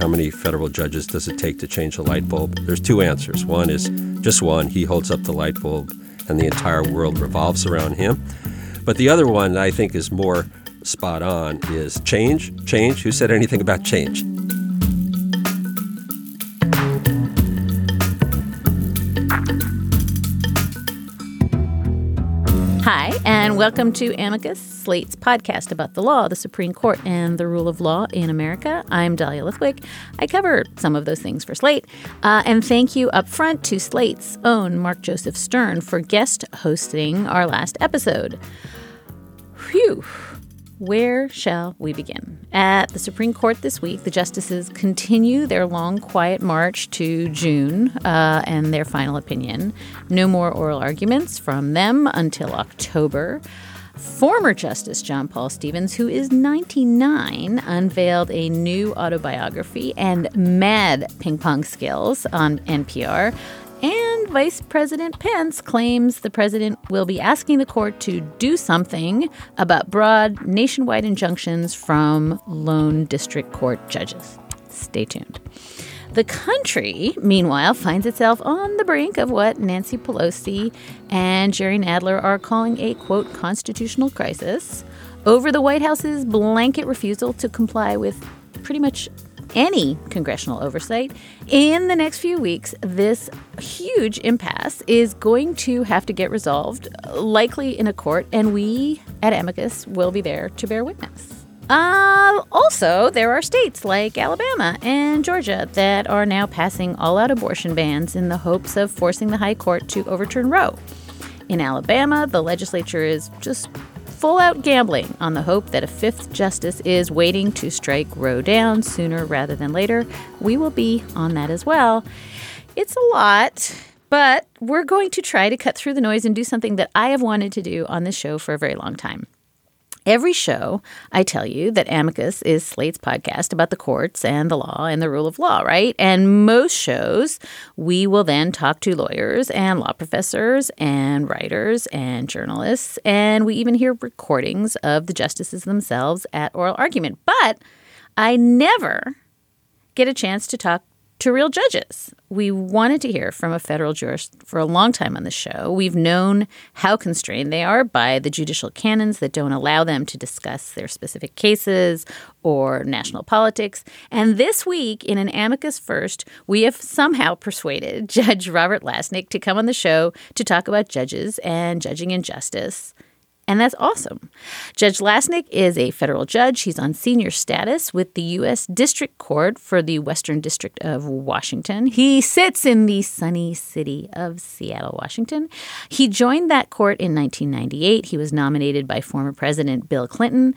How many federal judges does it take to change a light bulb? There's two answers. One is just one, he holds up the light bulb and the entire world revolves around him. But the other one I think is more spot on is change. Change. Who said anything about change? Hi, and welcome to Amicus, Slate's podcast about the law, the Supreme Court, and the rule of law in America. I'm Dahlia Lithwick. I cover some of those things for Slate. Uh, and thank you up front to Slate's own Mark Joseph Stern for guest hosting our last episode. Phew. Where shall we begin? At the Supreme Court this week, the justices continue their long, quiet march to June uh, and their final opinion. No more oral arguments from them until October. Former Justice John Paul Stevens, who is 99, unveiled a new autobiography and mad ping pong skills on NPR. And Vice President Pence claims the president will be asking the court to do something about broad nationwide injunctions from lone district court judges. Stay tuned. The country, meanwhile, finds itself on the brink of what Nancy Pelosi and Jerry Nadler are calling a quote constitutional crisis over the White House's blanket refusal to comply with pretty much any congressional oversight. In the next few weeks, this huge impasse is going to have to get resolved, likely in a court, and we at Amicus will be there to bear witness. Uh, also, there are states like Alabama and Georgia that are now passing all out abortion bans in the hopes of forcing the High Court to overturn Roe. In Alabama, the legislature is just full out gambling on the hope that a fifth justice is waiting to strike Roe down sooner rather than later. We will be on that as well. It's a lot, but we're going to try to cut through the noise and do something that I have wanted to do on this show for a very long time. Every show, I tell you that Amicus is Slate's podcast about the courts and the law and the rule of law, right? And most shows, we will then talk to lawyers and law professors and writers and journalists. And we even hear recordings of the justices themselves at oral argument. But I never get a chance to talk to real judges. We wanted to hear from a federal jurist for a long time on the show. We've known how constrained they are by the judicial canons that don't allow them to discuss their specific cases or national politics. And this week, in an amicus first, we have somehow persuaded Judge Robert Lasnik to come on the show to talk about judges and judging injustice. And that's awesome. Judge Lasnik is a federal judge. He's on senior status with the U.S. District Court for the Western District of Washington. He sits in the sunny city of Seattle, Washington. He joined that court in 1998. He was nominated by former President Bill Clinton.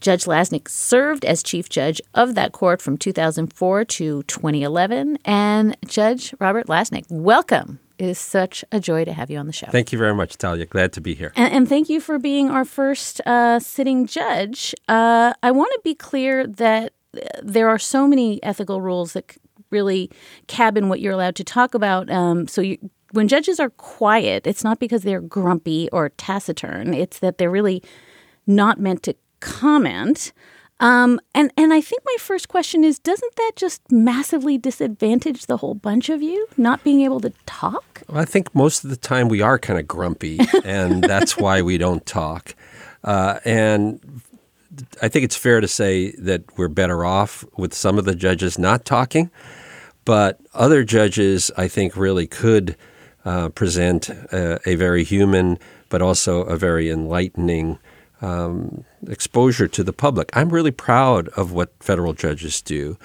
Judge Lasnik served as chief judge of that court from 2004 to 2011. And Judge Robert Lasnik, welcome is such a joy to have you on the show. Thank you very much, Dahlia. Glad to be here. And, and thank you for being our first uh, sitting judge. Uh, I want to be clear that there are so many ethical rules that really cabin what you're allowed to talk about. Um, so you, when judges are quiet, it's not because they're grumpy or taciturn, it's that they're really not meant to comment. Um, and and I think my first question is, doesn't that just massively disadvantage the whole bunch of you not being able to talk? Well, I think most of the time we are kind of grumpy, and that's why we don't talk. Uh, and I think it's fair to say that we're better off with some of the judges not talking, but other judges, I think, really could uh, present a, a very human, but also a very enlightening um, exposure to the public. I'm really proud of what federal judges do,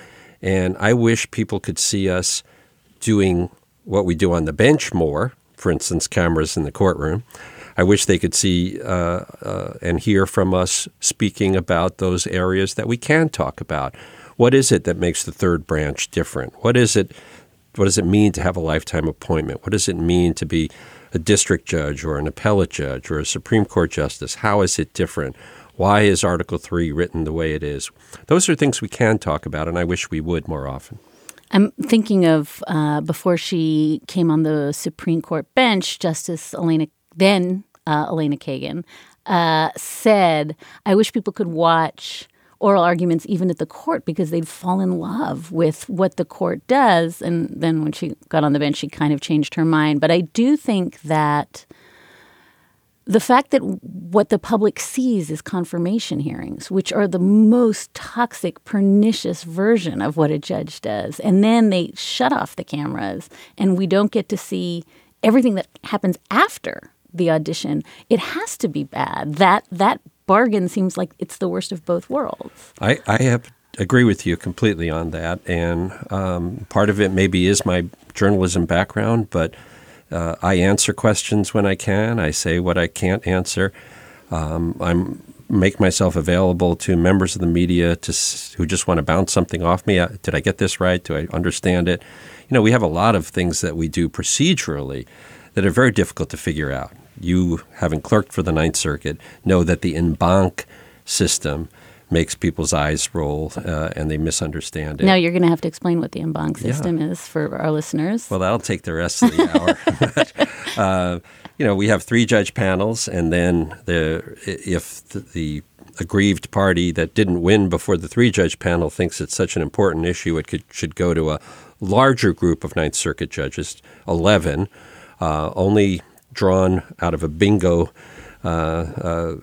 and I wish people could see us doing what we do on the bench more for instance, cameras in the courtroom. I wish they could see uh, uh, and hear from us speaking about those areas that we can talk about. What is it that makes the third branch different? What is it? What does it mean to have a lifetime appointment? What does it mean to be a district judge or an appellate judge or a Supreme Court justice? How is it different? Why is Article 3 written the way it is? Those are things we can talk about, and I wish we would more often. I'm thinking of uh, before she came on the Supreme Court bench, Justice Elena, then uh, Elena Kagan, uh, said, I wish people could watch oral arguments even at the court because they'd fall in love with what the court does. And then when she got on the bench, she kind of changed her mind. But I do think that the fact that what the public sees is confirmation hearings, which are the most toxic, pernicious version of what a judge does. And then they shut off the cameras, and we don't get to see everything that happens after the audition. It has to be bad. That that bargain seems like it's the worst of both worlds. I, I have agree with you completely on that, and um, part of it maybe is my journalism background, but uh, I answer questions when I can. I say what I can't answer. Um, I'm make myself available to members of the media to who just want to bounce something off me. Uh, did I get this right? Do I understand it? You know, we have a lot of things that we do procedurally that are very difficult to figure out. You, having clerked for the Ninth Circuit, know that the en banc system makes people's eyes roll uh, and they misunderstand it. Now you're going to have to explain what the en banc system yeah. is for our listeners. Well, that'll take the rest of the hour. uh, you know, we have three judge panels, and then the if the, the aggrieved party that didn't win before the three judge panel thinks it's such an important issue, it could, should go to a larger group of Ninth Circuit judges, 11, uh, only drawn out of a bingo uh, uh,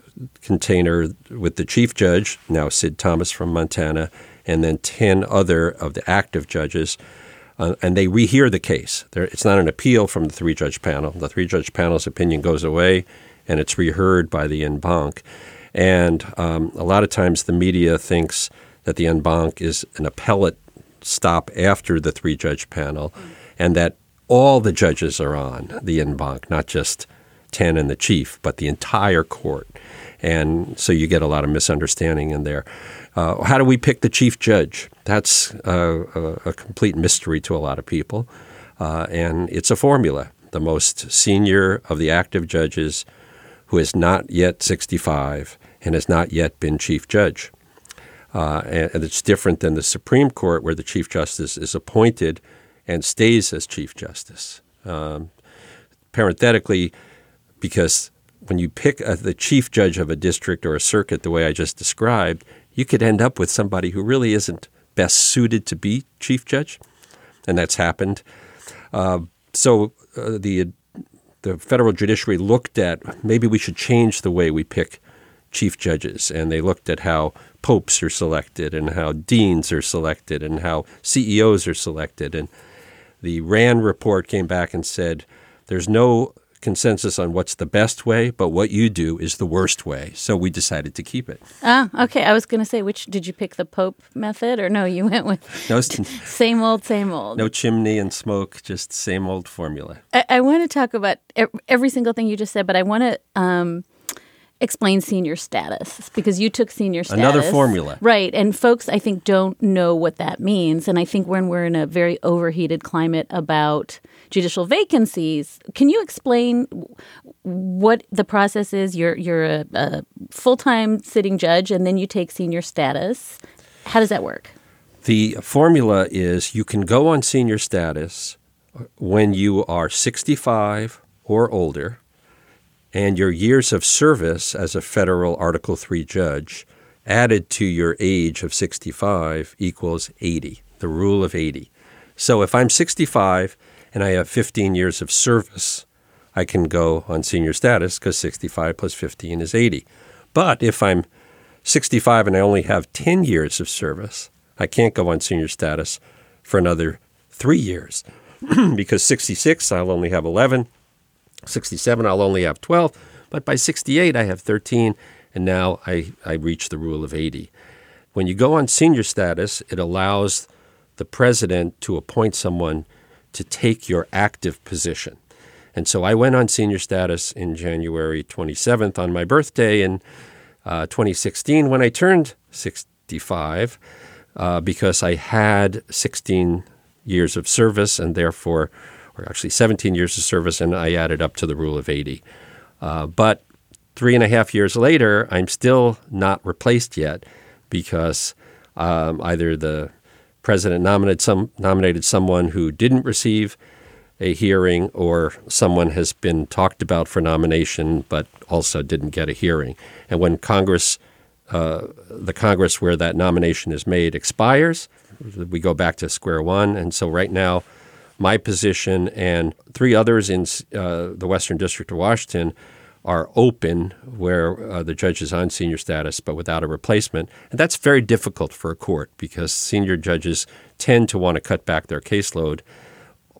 container with the chief judge, now Sid Thomas from Montana, and then 10 other of the active judges. Uh, and they rehear the case. It's not an appeal from the three judge panel. The three judge panel's opinion goes away and it's reheard by the en banc. And um, a lot of times the media thinks that the en banc is an appellate stop after the three judge panel and that all the judges are on the en banc, not just 10 and the chief, but the entire court. And so you get a lot of misunderstanding in there. Uh, how do we pick the chief judge? That's uh, a, a, complete mystery to a lot of people. Uh, and it's a formula. The most senior of the active judges who is not yet 65 and has not yet been chief judge. Uh, and, and it's different than the Supreme Court, where the chief justice is appointed and stays as chief justice. Um, parenthetically, because when you pick a, the chief judge of a district or a circuit the way I just described, you could end up with somebody who really isn't best suited to be chief judge, and that's happened. Uh, so uh, the the federal judiciary looked at maybe we should change the way we pick chief judges, and they looked at how popes are selected and how deans are selected and how CEOs are selected, and the RAND report came back and said there's no consensus on what's the best way, but what you do is the worst way. So we decided to keep it. Ah, okay. I was going to say, which did you pick the Pope method, or no? You went with no, same old, same old. No chimney and smoke, just same old formula. I, I want to talk about every single thing you just said, but I want to. Um, explain senior status because you took senior status. Another formula. Right. And folks, I think, don't know what that means. And I think when we're in a very overheated climate about judicial vacancies, can you explain what the process is? You're, you're a, a full time sitting judge and then you take senior status. How does that work? The formula is you can go on senior status when you are 65 or older and your years of service as a federal Article 3 judge added to your age of 65 equals 80, the rule of 80. So if I'm 65 and I have 15 years of service, I can go on senior status because 65 plus 15 is 80. But if I'm 65 and I only have 10 years of service, I can't go on senior status for another three years because 66, I'll only have 11. 67, I'll only have 12, but by 68, I have 13, and now I, I reach the rule of 80. When you go on senior status, it allows the president to appoint someone to take your active position. And so I went on senior status in January 27th on my birthday in uh, 2016 when I turned 65 uh, because I had 16 years of service and therefore, or actually 17 years of service, and I added up to the rule of 80. Uh, but three and a half years later, I'm still not replaced yet because um, either the president nominated some nominated someone who didn't receive a hearing, or someone has been talked about for nomination but also didn't get a hearing. And when Congress, uh, the Congress where that nomination is made expires, we go back to square one. And so right now, my position and three others in uh, the Western District of Washington are open where uh, the judge is on senior status but without a replacement. And that's very difficult for a court because senior judges tend to want to cut back their caseload,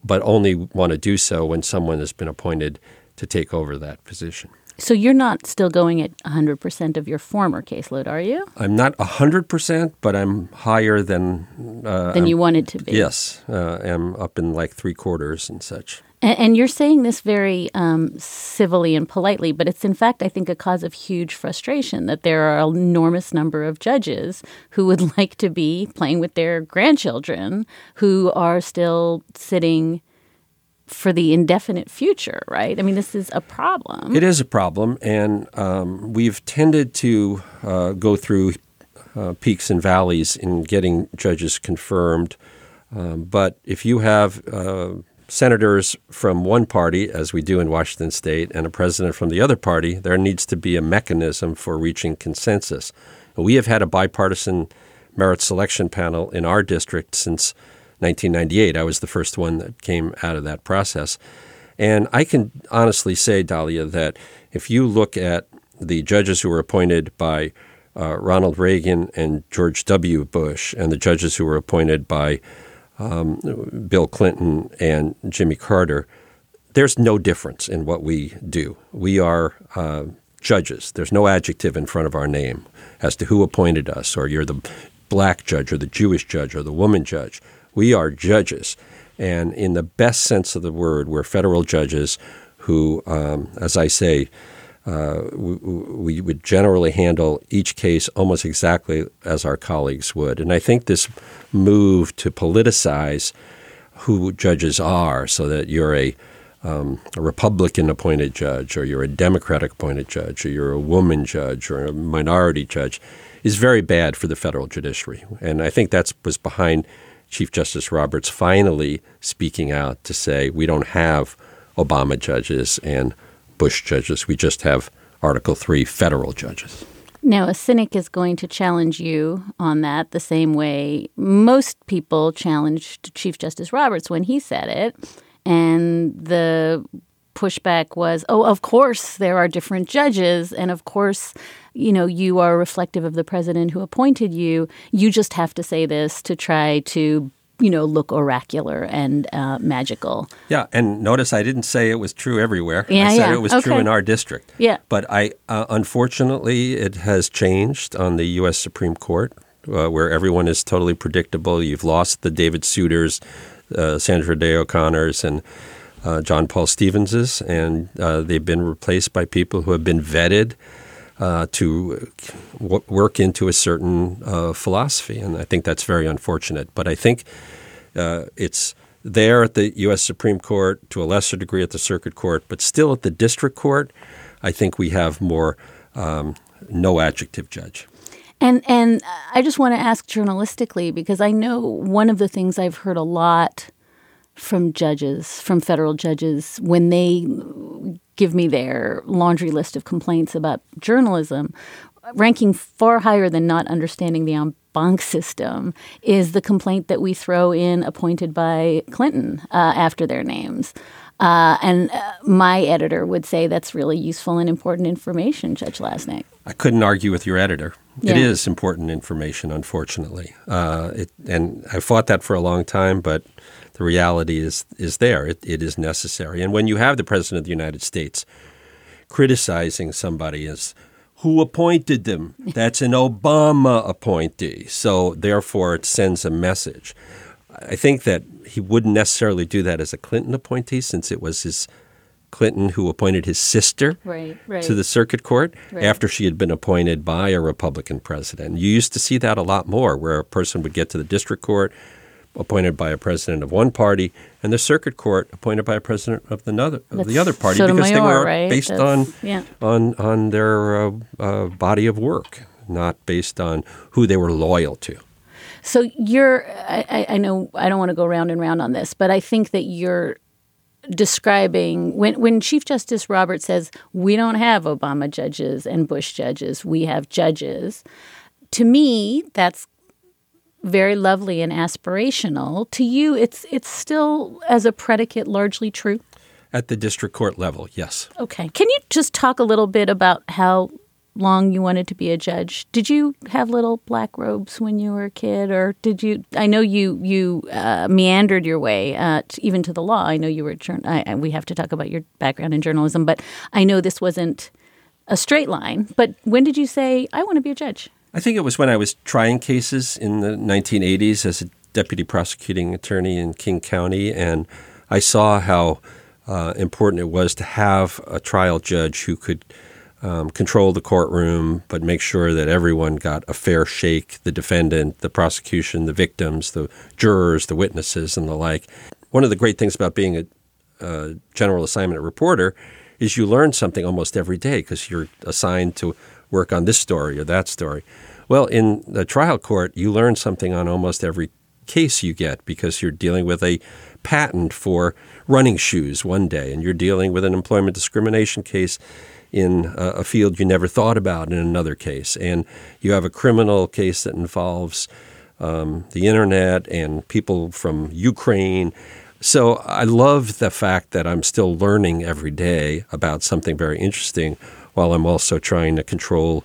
but only want to do so when someone has been appointed to take over that position. So you're not still going at 100% of your former caseload, are you? I'm not 100%, but I'm higher than uh, than you wanted to be. Yes, uh, I'm up in like three quarters and such. And, and you're saying this very um, civilly and politely, but it's in fact, I think, a cause of huge frustration that there are an enormous number of judges who would like to be playing with their grandchildren who are still sitting for the indefinite future, right? I mean, this is a problem. It is a problem, and um, we've tended to uh, go through uh, peaks and valleys in getting judges confirmed. Um, but if you have uh, senators from one party, as we do in Washington state, and a president from the other party, there needs to be a mechanism for reaching consensus. We have had a bipartisan merit selection panel in our district since 1998. I was the first one that came out of that process. And I can honestly say, Dahlia, that if you look at the judges who were appointed by uh, Ronald Reagan and George W. Bush, and the judges who were appointed by um, Bill Clinton and Jimmy Carter, there's no difference in what we do. We are uh, judges. There's no adjective in front of our name as to who appointed us, or you're the black judge, or the Jewish judge, or the woman judge. We are judges. And in the best sense of the word, we're federal judges who, um, as I say, uh, we, we, would generally handle each case almost exactly as our colleagues would. And I think this move to politicize who judges are so that you're a, um, a Republican appointed judge or you're a Democratic appointed judge or you're a woman judge or a minority judge is very bad for the federal judiciary. And I think that was behind Chief Justice Roberts finally speaking out to say we don't have Obama judges and Bush judges. We just have Article 3 federal judges. Now, a cynic is going to challenge you on that the same way most people challenged Chief Justice Roberts when he said it. And the pushback was, oh, of course there are different judges. And of course, you know, you are reflective of the president who appointed you. You just have to say this to try to you know, look oracular and uh, magical. Yeah, and notice I didn't say it was true everywhere. Yeah, I said yeah. it was okay. true in our district. Yeah. But I, uh, unfortunately, it has changed on the U.S. Supreme Court, uh, where everyone is totally predictable. You've lost the David Souters, uh, Sandra Day O'Connors, and uh, John Paul Stevenses, and uh, they've been replaced by people who have been vetted uh, to w- work into a certain uh, philosophy. And I think that's very unfortunate. But I think uh, it's there at the U.S. Supreme Court, to a lesser degree at the Circuit Court, but still at the District Court, I think we have more um, no adjective judge. And and I just want to ask journalistically because I know one of the things I've heard a lot from judges, from federal judges, when they give me their laundry list of complaints about journalism, ranking far higher than not understanding the en banc system is the complaint that we throw in appointed by Clinton uh, after their names. Uh, and uh, my editor would say that's really useful and important information, Judge Lasnik. I couldn't argue with your editor. Yeah. It is important information, unfortunately. Uh, it, and I fought that for a long time, but the reality is is there. It, it is necessary. And when you have the President of the United States criticizing somebody as who appointed them, that's an Obama appointee. So therefore, it sends a message. I think that he wouldn't necessarily do that as a Clinton appointee, since it was his Clinton, who appointed his sister Right, right. to the circuit court Right. after she had been appointed by a Republican president. You used to see that a lot more, where a person would get to the district court appointed by a president of one party, and the circuit court appointed by a president of the other of the other party because they were based That's- on yeah. on on their uh, uh, body of work, not based on who they were loyal to. So you're, I- I know I don't want to go round and round on this, but I think that you're describing when when Chief Justice Roberts says we don't have Obama judges and Bush judges, we have judges. To me, that's very lovely and aspirational. To you, it's it's still as a predicate largely true. At the district court level, yes. Okay. Can you just talk a little bit about how long you wanted to be a judge? Did you have little black robes when you were a kid, or did you? I know you you uh, meandered your way uh, t even to the law. I know you were. I, I, we have to talk about your background in journalism, but I know this wasn't a straight line. But when did you say I want to be a judge? I think it was when I was trying cases in the 1980s as a deputy prosecuting attorney in King County, and I saw how uh, important it was to have a trial judge who could um, control the courtroom, but make sure that everyone got a fair shake the defendant, the prosecution, the victims, the jurors, the witnesses, and the like. One of the great things about being a, a general assignment reporter is you learn something almost every day because you're assigned to work on this story or that story. Well, in the trial court, you learn something on almost every case you get because you're dealing with a patent for running shoes one day, and you're dealing with an employment discrimination case in a, a field you never thought about in another case, and you have a criminal case that involves um, the internet and people from Ukraine. So I love the fact that I'm still learning every day about something very interesting while I'm also trying to control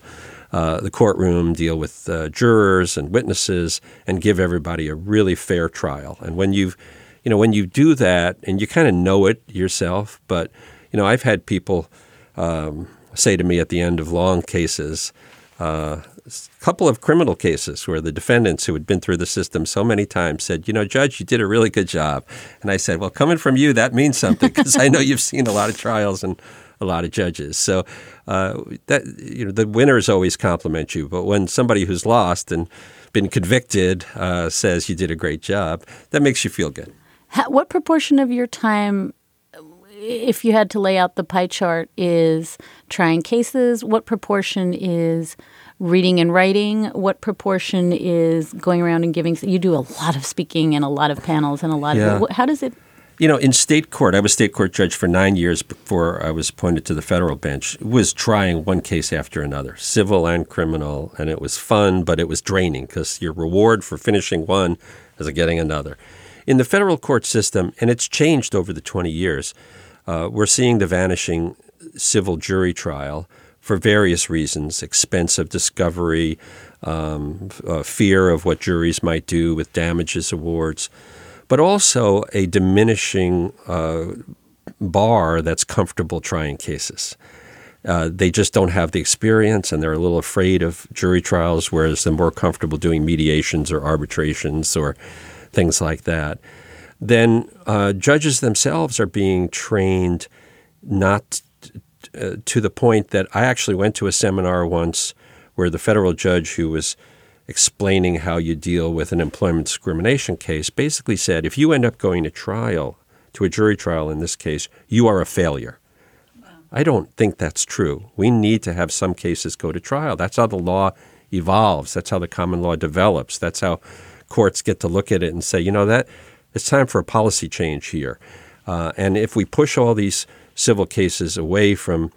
uh, the courtroom, deal with uh, jurors and witnesses, and give everybody a really fair trial. And when you've, you know, when you do that, and you kind of know it yourself, but you know, I've had people um, say to me at the end of long cases, uh, a couple of criminal cases where the defendants who had been through the system so many times said, "You know, Judge, you did a really good job." And I said, "Well, coming from you, that means something because I know you've seen a lot of trials and a lot of judges. So uh, that you know, the winners always compliment you, but when somebody who's lost and been convicted uh, says you did a great job, that makes you feel good." What proportion of your time, if you had to lay out the pie chart, is trying cases? What proportion is reading and writing? What proportion is going around and giving? You do a lot of speaking and a lot of panels and a lot Yeah. of. How does it? You know, in state court, I was state court judge for nine years before I was appointed to the federal bench. It Was trying one case after another, civil and criminal, and it was fun, but it was draining because your reward for finishing one is getting another. In the federal court system, and it's changed over the 20 years, uh, we're seeing the vanishing civil jury trial for various reasons expensive discovery, um, uh, fear of what juries might do with damages awards, but also a diminishing uh, bar that's comfortable trying cases. Uh, they just don't have the experience and they're a little afraid of jury trials, whereas they're more comfortable doing mediations or arbitrations or things like that. Then uh, judges themselves are being trained not uh, to the point that I actually went to a seminar once where the federal judge who was explaining how you deal with an employment discrimination case basically said if you end up going to trial, to a jury trial in this case, you are a failure. I don't think that's true. We need to have some cases go to trial. That's how the law evolves. That's how the common law develops. That's how courts get to look at it and say, you know, that it's time for a policy change here. Uh, and if we push all these civil cases away from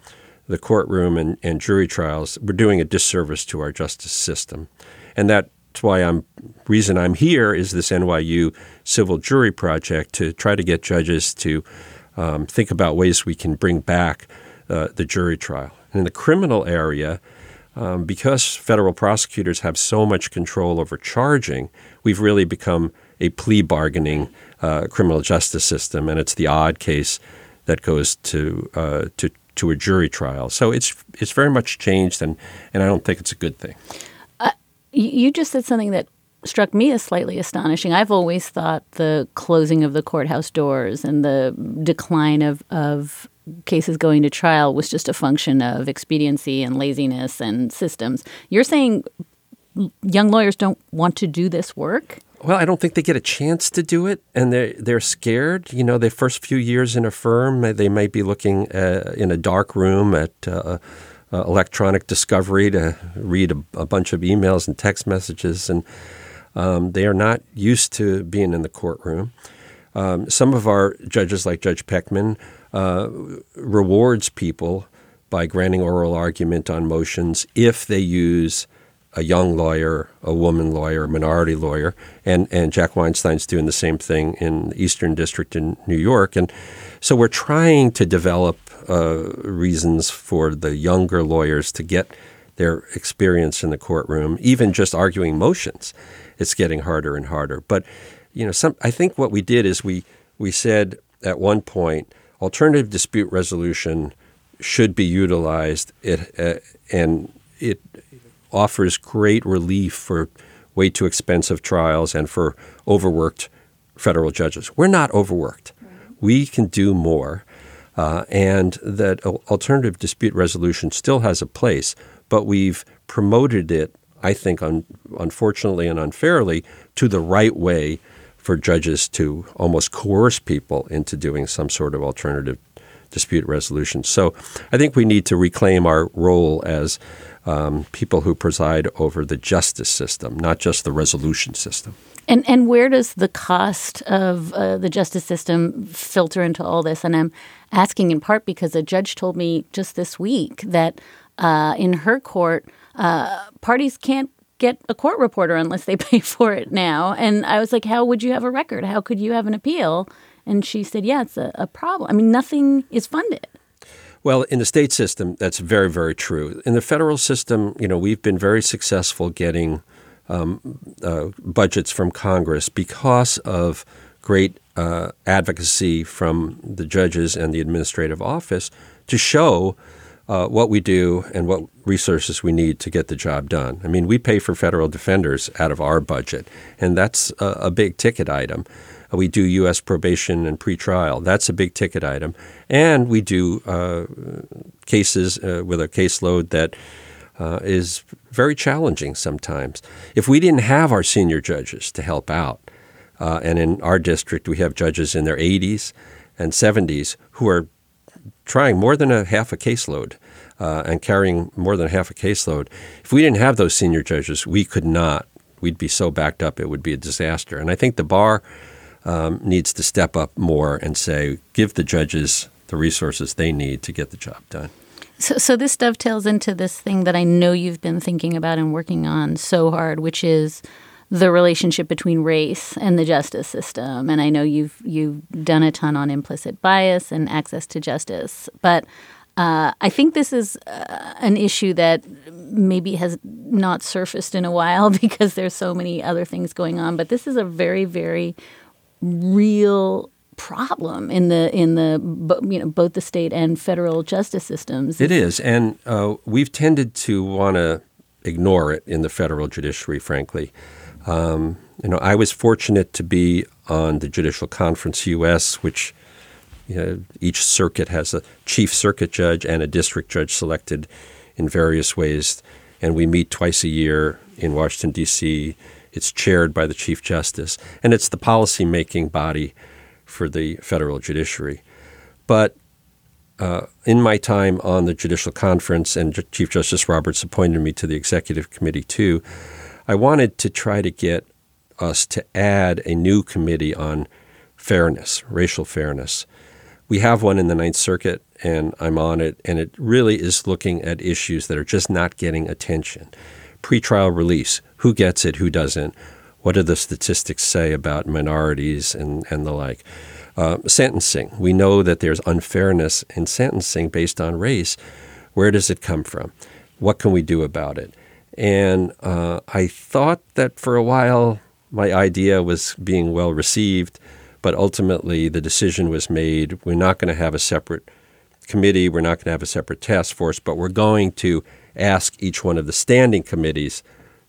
the courtroom and, and jury trials, we're doing a disservice to our justice system. And that's why I'm reason I'm here is this NYU civil jury project to try to get judges to um, think about ways we can bring back uh, the jury trial. And in the criminal area, um, because federal prosecutors have so much control over charging, we've really become a plea bargaining uh, criminal justice system, and it's the odd case that goes to uh, to to a jury trial. So it's it's very much changed, and and I don't think it's a good thing. You you just said something that struck me as slightly astonishing. I've always thought the closing of the courthouse doors and the decline of, of cases going to trial was just a function of expediency and laziness and systems. You're saying young lawyers don't want to do this work? Well, I don't think they get a chance to do it, and they're they're scared. You know, their first few years in a firm, they might be looking uh, in a dark room at uh, uh, electronic discovery to read a, a, bunch of emails and text messages, and um, they are not used to being in the courtroom. Um, some of our judges, like Judge Pechman, uh, rewards people by granting oral argument on motions if they use a young lawyer, a woman lawyer, a minority lawyer, and and Jack Weinstein's doing the same thing in the Eastern District in New York, and so we're trying to develop uh, reasons for the younger lawyers to get their experience in the courtroom, even just arguing motions. It's getting harder and harder, but you know, some I think what we did is we we said at one point alternative dispute resolution should be utilized it, uh, and it offers great relief for way too expensive trials and for overworked federal judges. We're not overworked. We can do more. Uh, and that alternative dispute resolution still has a place, but we've promoted it, I think, un- unfortunately and unfairly, to the right way for judges to almost coerce people into doing some sort of alternative dispute resolution. So I think we need to reclaim our role as um, people who preside over the justice system, not just the resolution system. And and where does the cost of uh, the justice system filter into all this? And I'm asking in part because a judge told me just this week that uh, in her court, uh, parties can't get a court reporter unless they pay for it now. And I was like, how would you have a record? How could you have an appeal? And she said, yeah, it's a, a problem. I mean, nothing is funded. Well, in the state system, that's very, very true. In the federal system, you know, we've been very successful getting um, uh, budgets from Congress because of great uh, advocacy from the judges and the administrative office to show uh, what we do and what resources we need to get the job done. I mean, we pay for federal defenders out of our budget, and that's a, a big ticket item. We do U.S. probation and pretrial. That's a big ticket item. And we do uh, cases uh, with a caseload that uh, is very challenging sometimes. If we didn't have our senior judges to help out, uh, and in our district we have judges in their 80s and 70s who are trying more than a half a caseload uh, and carrying more than half a caseload. If we didn't have those senior judges, we could not. We'd be so backed up, it would be a disaster. And I think the bar um, needs to step up more and say, give the judges the resources they need to get the job done. So, so this dovetails into this thing that I know you've been thinking about and working on so hard, which is the relationship between race and the justice system. And I know you've you've done a ton on implicit bias and access to justice, but uh, I think this is uh, an issue that maybe has not surfaced in a while because there's so many other things going on. But this is a very, very real problem in the in the you know both the state and federal justice systems. It is, and uh, we've tended to want to ignore it in the federal judiciary. Frankly, um, you know, I was fortunate to be on the Judicial Conference U.S., which you know, each circuit has a chief circuit judge and a district judge selected in various ways, and we meet twice a year in Washington D.C. It's chaired by the Chief Justice, and it's the policy-making body for the federal judiciary. But uh, in my time on the Judicial Conference, and Chief Justice Roberts appointed me to the Executive Committee too, I wanted to try to get us to add a new committee on fairness, racial fairness. We have one in the Ninth Circuit, and I'm on it, and it really is looking at issues that are just not getting attention. Pretrial release who gets it, who doesn't, what do the statistics say about minorities and, and the like. Uh, sentencing. We know that there's unfairness in sentencing based on race. Where does it come from? What can we do about it? And uh, I thought that for a while my idea was being well received, but ultimately the decision was made we're not going to have a separate committee, we're not going to have a separate task force, but we're going to ask each one of the standing committees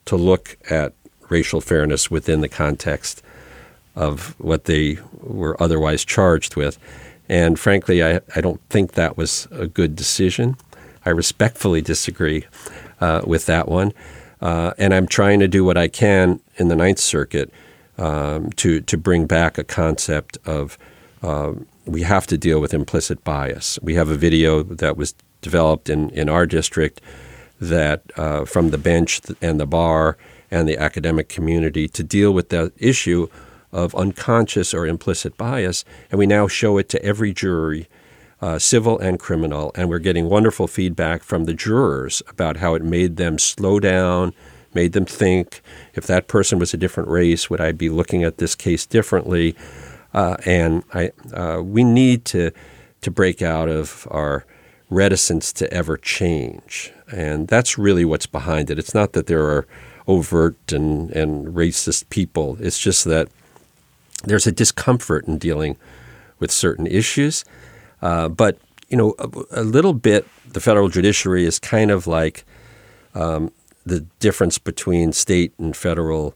to look at racial fairness within the context of what they were otherwise charged with. And frankly, I, I don't think that was a good decision. I respectfully disagree uh, with that one. Uh, and I'm trying to do what I can in the Ninth Circuit um, to, to bring back a concept of uh, we have to deal with implicit bias. We have a video that was developed in, in our district that uh, from the bench and the bar and the academic community to deal with the issue of unconscious or implicit bias, and we now show it to every jury, uh, civil and criminal, and we're getting wonderful feedback from the jurors about how it made them slow down, made them think. If that person was a different race, would I be looking at this case differently? Uh, and I, uh, we need to to break out of our reticence to ever change, and that's really what's behind it. It's not that there are overt and, and racist people. It's just that there's a discomfort in dealing with certain issues. Uh, but you know, a, a, little bit, the federal judiciary is kind of like um, the difference between state and federal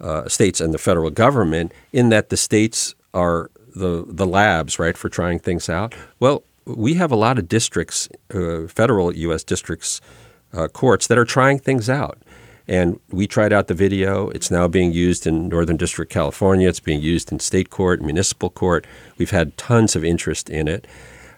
uh, states and the federal government, in that the states are the the labs, right, for trying things out. Well, we have a lot of districts, uh, federal U.S. districts, uh, courts that are trying things out. And we tried out the video. It's now being used in Northern District, California. It's being used in state court, municipal court. We've had tons of interest in it,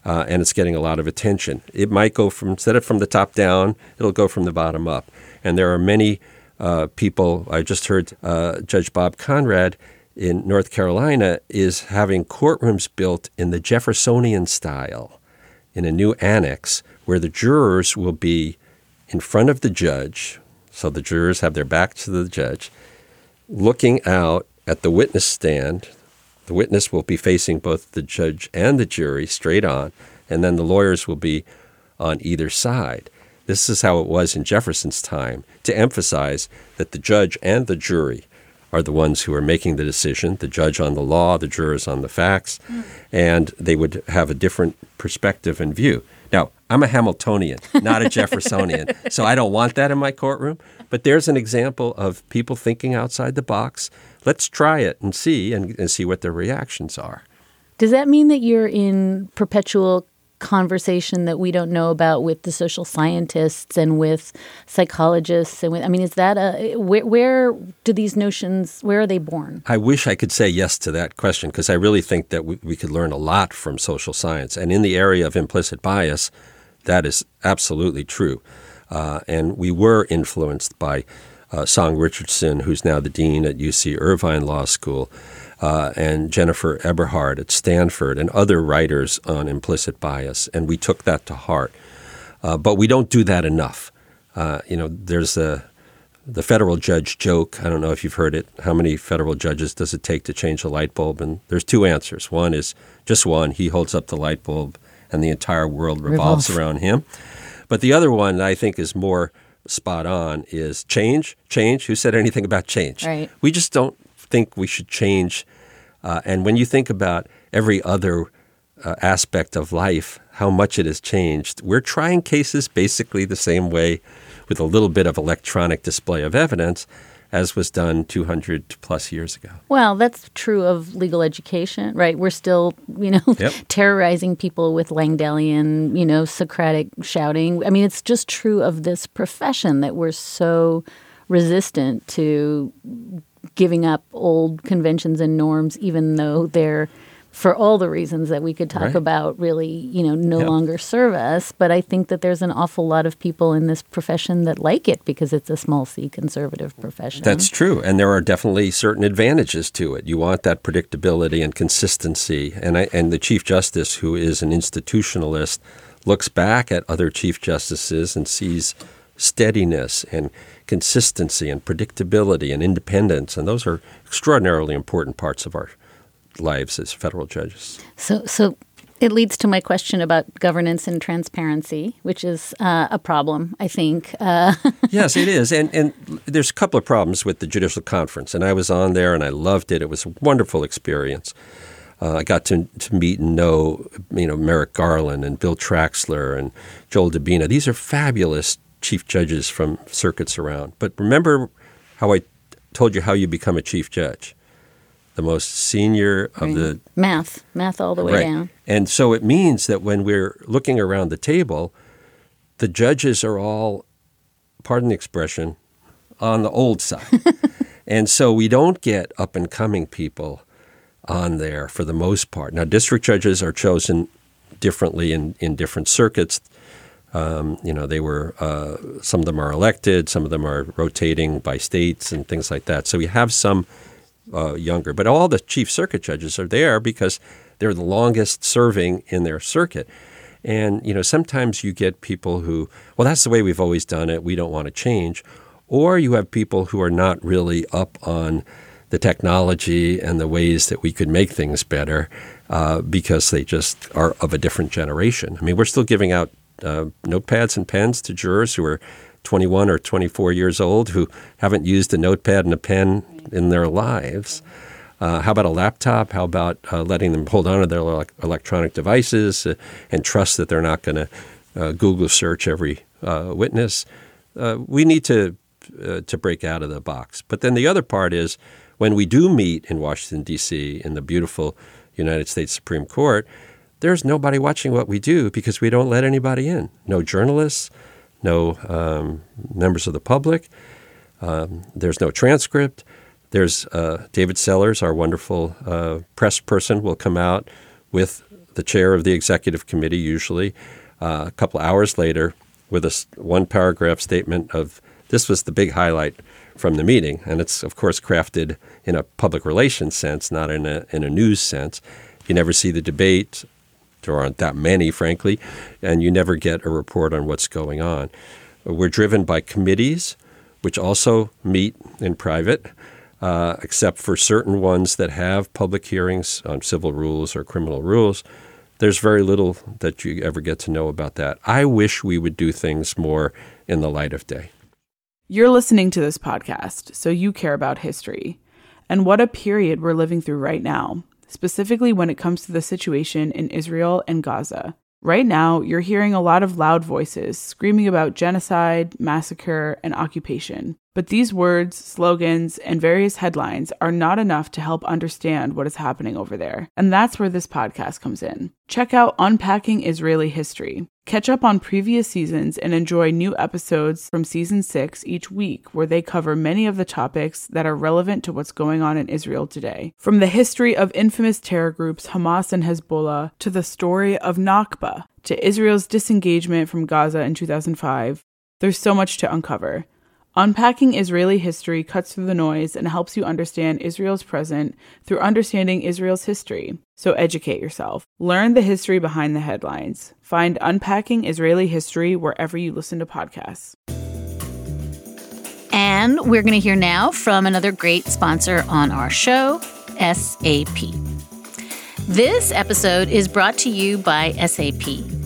uh, and it's getting a lot of attention. It might go from, instead of from the top down, it'll go from the bottom up. And there are many uh, people, I just heard uh, Judge Bob Conrad in North Carolina is having courtrooms built in the Jeffersonian style in a new annex where the jurors will be in front of the judge so the jurors have their backs to the judge, looking out at the witness stand. The witness will be facing both the judge and the jury straight on, and then the lawyers will be on either side. This is how it was in Jefferson's time to emphasize that the judge and the jury are the ones who are making the decision, the judge on the law, the jurors on the facts, mm. and they would have a different perspective and view. Now, I'm a Hamiltonian, not a Jeffersonian, so I don't want that in my courtroom. But there's an example of people thinking outside the box. Let's try it and see and, and see what their reactions are. Does that mean that you're in perpetual conversation that we don't know about with the social scientists and with psychologists and with i mean is that a where, where do these notions where are they born? I wish i could say yes to that question because i really think that we, we could learn a lot from social science. And in the area of implicit bias that is absolutely true. Uh, and we were influenced by uh, song richardson who's now the dean at uc irvine law school uh, and Jennifer Eberhardt at Stanford and other writers on implicit bias, and we took that to heart. Uh, but we don't do that enough. Uh, you know, there's a the federal judge joke. I don't know if you've heard it. How many federal judges does it take to change a light bulb? And there's two answers. One is just one. He holds up the light bulb, and the entire world revolves Revolve. around him. But the other one I think is more spot on is change. Change. Who said anything about change? Right. We just don't think we should change. Uh, and when you think about every other uh, aspect of life, how much it has changed, we're trying cases basically the same way with a little bit of electronic display of evidence as was done 200 plus years ago. Well, that's true of legal education, right? We're still, you know, yep. terrorizing people with Langdellian, you know, Socratic shouting. I mean, it's just true of this profession that we're so resistant to giving up old conventions and norms, even though they're for all the reasons that we could talk right. about really you know no yep. longer serve us. But i think that there's an awful lot of people in this profession that like it because it's a small c conservative profession. That's true. And there are definitely certain advantages to it. You want that predictability and consistency. And I, and the chief justice who is an institutionalist looks back at other chief justices and sees steadiness and consistency and predictability and independence, and those are extraordinarily important parts of our lives as federal judges. So, so it leads to my question about governance and transparency, which is uh, a problem, I think. Uh, yes, it is, and and there's a couple of problems with the judicial conference, and I was on there and I loved it. It was a wonderful experience. Uh, I got to, to meet and know, you know, Merrick Garland and Bill Traxler and Joel Dubina. These are fabulous chief judges from circuits around. But remember how I told you how you become a chief judge. the most senior of the Math, math all the way right. down. And so it means that when we're looking around the table, the judges are all, pardon the expression, on the old side. and so we don't get up and coming people on there for the most part. Now, district judges are chosen differently in, in different circuits. Um, you know, they were, uh, some of them are elected, some of them are rotating by states and things like that. So we have some uh, younger, but all the chief circuit judges are there because they're the longest serving in their circuit. And, you know, sometimes you get people who, well, that's the way we've always done it. We don't want to change. Or you have people who are not really up on the technology and the ways that we could make things better uh, because they just are of a different generation. I mean, we're still giving out uh, notepads and pens to jurors who are 21 or 24 years old who haven't used a notepad and a pen in their lives. Uh, how about a laptop? How about uh, letting them hold on to their ele- electronic devices uh, and trust that they're not going to uh, Google search every uh, witness? Uh, we need to to break out of the box. But then the other part is when we do meet in Washington D.C. in the beautiful United States Supreme Court, there's nobody watching what we do because we don't let anybody in. No journalists, no um, members of the public. Um, there's no transcript. There's uh, David Sellers, our wonderful uh, press person, will come out with the chair of the executive committee, usually uh, a couple hours later, with a one paragraph statement of this was the big highlight from the meeting. And it's, of course, crafted in a public relations sense, not in a, in a news sense. You never see the debate. There aren't that many, frankly, and you never get a report on what's going on. We're driven by committees, which also meet in private, uh, except for certain ones that have public hearings on civil rules or criminal rules. There's very little that you ever get to know about that. I wish we would do things more in the light of day. You're listening to this podcast, so you care about history. And what a period we're living through right now, specifically when it comes to the situation in Israel and Gaza. Right now, you're hearing a lot of loud voices screaming about genocide, massacre, and occupation. But these words, slogans, and various headlines are not enough to help understand what is happening over there. And that's where this podcast comes in. Check out Unpacking Israeli History. Catch up on previous seasons and enjoy new episodes from season 6 each week, where they cover many of the topics that are relevant to what's going on in Israel today. From the history of infamous terror groups Hamas and Hezbollah to the story of Nakba to Israel's disengagement from Gaza in 2005, there's so much to uncover. Unpacking Israeli history cuts through the noise and helps you understand Israel's present through understanding Israel's history. So educate yourself. Learn the history behind the headlines. Find Unpacking Israeli History wherever you listen to podcasts. And we're going to hear now from another great sponsor on our show, SAP. This episode is brought to you by SAP.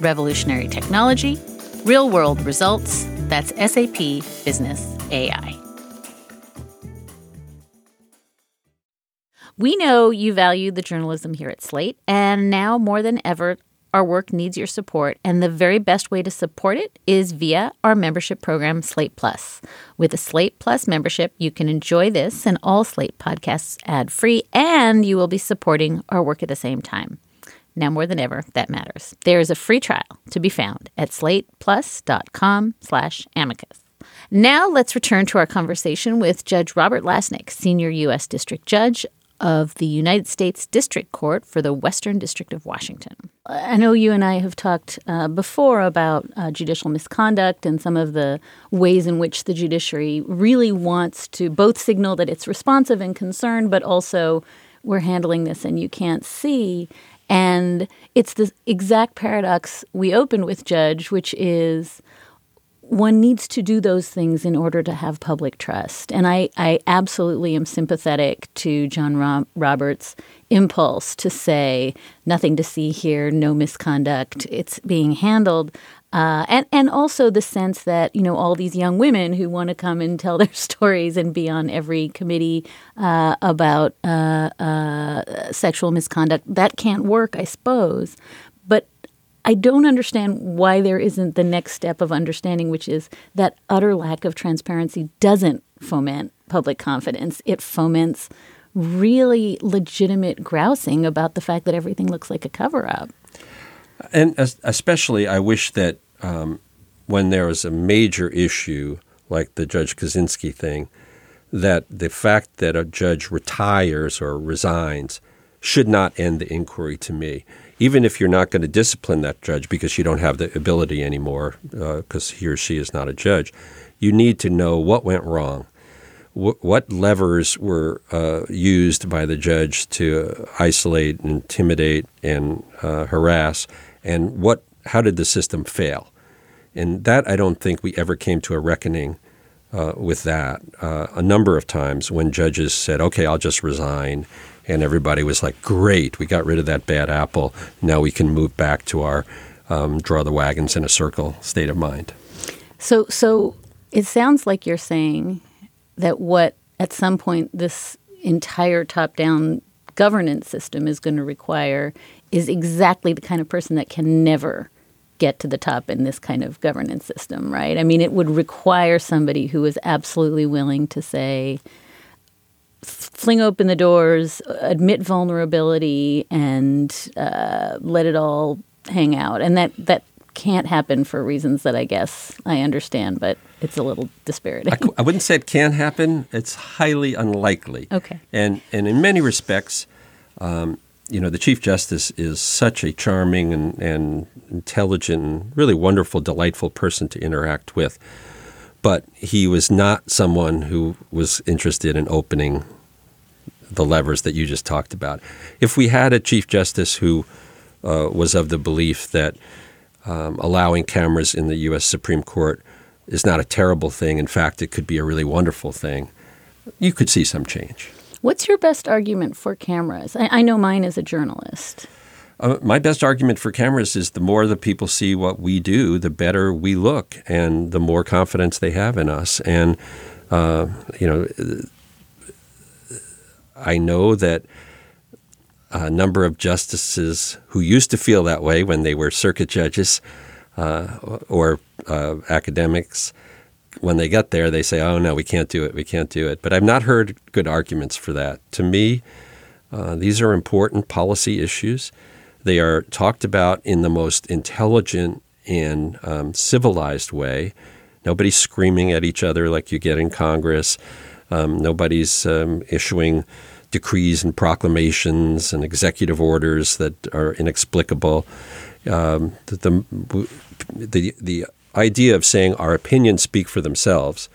revolutionary technology, real world results. That's SAP Business AI. We know you value the journalism here at Slate, and now more than ever, our work needs your support, and the very best way to support it is via our membership program, Slate Plus. With a Slate Plus membership, you can enjoy this and all Slate podcasts ad free, and you will be supporting our work at the same time. Now more than ever, that matters. There is a free trial to be found at slateplus.com slash amicus. Now let's return to our conversation with Judge Robert Lasnik, Senior U.S. District Judge of the United States District Court for the Western District of Washington. I know you and I have talked uh, before about uh, judicial misconduct and some of the ways in which the judiciary really wants to both signal that it's responsive and concerned, but also we're handling this and you can't see. And it's the exact paradox we opened with, Judge, which is one needs to do those things in order to have public trust. And I, I absolutely am sympathetic to John Roberts' impulse to say, nothing to see here, no misconduct, it's being handled. Uh, and and also the sense that you know all these young women who want to come and tell their stories and be on every committee uh, about uh, uh sexual misconduct that can't work, I suppose. But I don't understand why there isn't the next step of understanding, which is that utter lack of transparency doesn't foment public confidence. It foments really legitimate grousing about the fact that everything looks like a cover up. And especially, I wish that um, when there is a major issue like the Judge Kozinski thing, that the fact that a judge retires or resigns should not end the inquiry to me even if you're not going to discipline that judge because you don't have the ability anymore, because uh, he or she is not a judge, you need to know what went wrong. what levers were uh, used by the judge to isolate, intimidate, and uh, harass, and what how did the system fail? And that I don't think we ever came to a reckoning uh, with that. Uh, a number of times when judges said, "Okay, I'll just resign," and everybody was like, "Great, we got rid of that bad apple. Now we can move back to our um, draw the wagons in a circle state of mind." So, so it sounds like you're saying that what at some point this entire top-down governance system is going to require is exactly the kind of person that can never get to the top in this kind of governance system, right? I mean, it would require somebody who is absolutely willing to say, fling open the doors, admit vulnerability, and uh, let it all hang out. And that that can't happen for reasons that I guess I understand, but it's a little dispiriting. I, I wouldn't say it can happen. It's highly unlikely. Okay. And and in many respects, um, you know, the Chief Justice is such a charming and, and intelligent, and really wonderful, delightful person to interact with. But he was not someone who was interested in opening the levers that you just talked about. If we had a Chief Justice who uh, was of the belief that um, allowing cameras in the U.S. Supreme Court is not a terrible thing, in fact, it could be a really wonderful thing, you could see some change. What's your best argument for cameras? I, I know mine as a journalist. Uh, my best argument for cameras is the more the people see what we do, the better we look, and the more confidence they have in us. And uh, you know, I know that a number of justices who used to feel that way when they were circuit judges uh, or uh, academics, when they get there, they say, "Oh no, we can't do it. We can't do it." But I've not heard good arguments for that. To me, uh, these are important policy issues. They are talked about in the most intelligent and um, civilized way. Nobody's screaming at each other like you get in Congress. Um, nobody's um, issuing decrees and proclamations and executive orders that are inexplicable. Um, the, the, the, the idea of saying our opinions speak for themselves,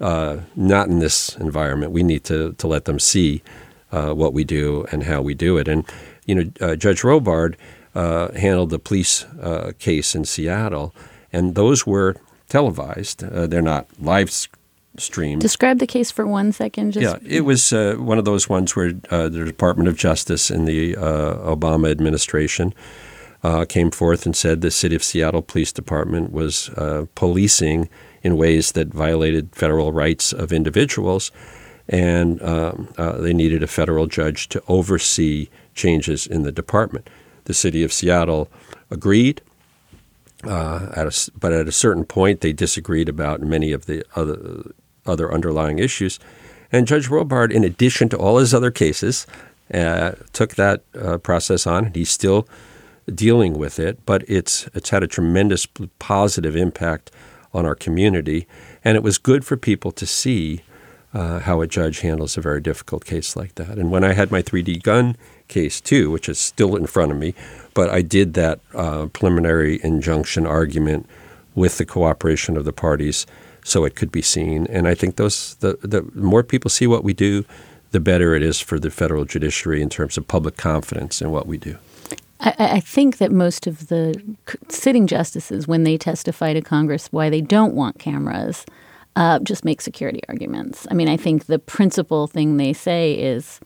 uh, not in this environment. We need to, to let them see uh, what we do and how we do it. And, you know, uh, Judge Robart uh, handled the police uh, case in Seattle, and those were televised. Uh, they're not live streamed. Describe the case for one second. Just. Yeah, it was one of those ones where the Department of Justice in the Obama administration – uh, came forth and said the City of Seattle Police Department was uh, policing in ways that violated federal rights of individuals, and um, uh, they needed a federal judge to oversee changes in the department. The City of Seattle agreed. Uh, at a, but at a certain point, they disagreed about many of the other, other underlying issues. And Judge Robart, in addition to all his other cases, uh, took that uh, process on. He still dealing with it, but it's it's had a tremendous positive impact on our community, and it was good for people to see uh, how a judge handles a very difficult case like that. And when I had my 3D gun case too, which is still in front of me, but I did that uh, preliminary injunction argument with the cooperation of the parties so it could be seen. And I think those the, the more people see what we do, the better it is for the federal judiciary in terms of public confidence in what we do. I, I think that most of the sitting justices, when they testify to Congress why they don't want cameras, uh, just make security arguments. I mean, I think the principal thing they say is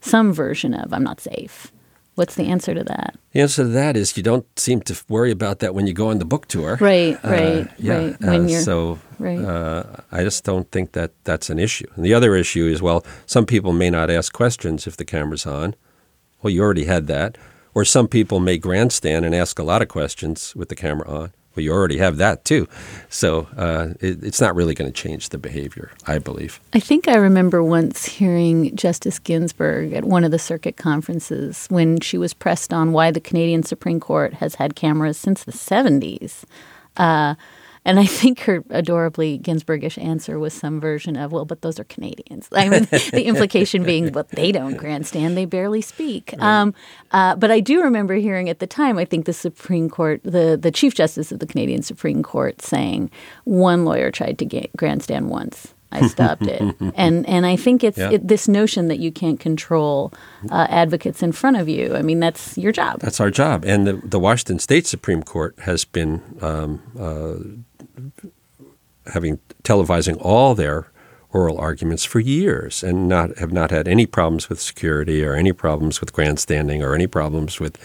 some version of "I'm not safe." What's the answer to that? The answer to that is you don't seem to worry about that when you go on the book tour. Right, right, Uh, yeah. right. Uh, so right. uh, I just don't think that that's an issue. And the other issue is well, some people may not ask questions if the camera's on. Well, you already had that. Or some people may grandstand and ask a lot of questions with the camera on. Well, you already have that too. So uh, it, it's not really going to change the behavior, I believe. I think I remember once hearing Justice Ginsburg at one of the circuit conferences when she was pressed on why the Canadian Supreme Court has had cameras since the 70s. Uh, and I think her adorably Ginsburgish answer was some version of, well, but those are Canadians. I mean, the implication being, well, they don't grandstand, they barely speak. Um, uh, but I do remember hearing at the time, I think the Supreme Court, the, the Chief Justice of the Canadian Supreme Court saying one lawyer tried to ga- grandstand once. I stopped it, and and I think it's Yeah. it, this notion that you can't control uh, advocates in front of you. I mean, that's your job. That's our job. And the, the Washington State Supreme Court has been um, uh, having televising all their oral arguments for years and not have not had any problems with security or any problems with grandstanding or any problems with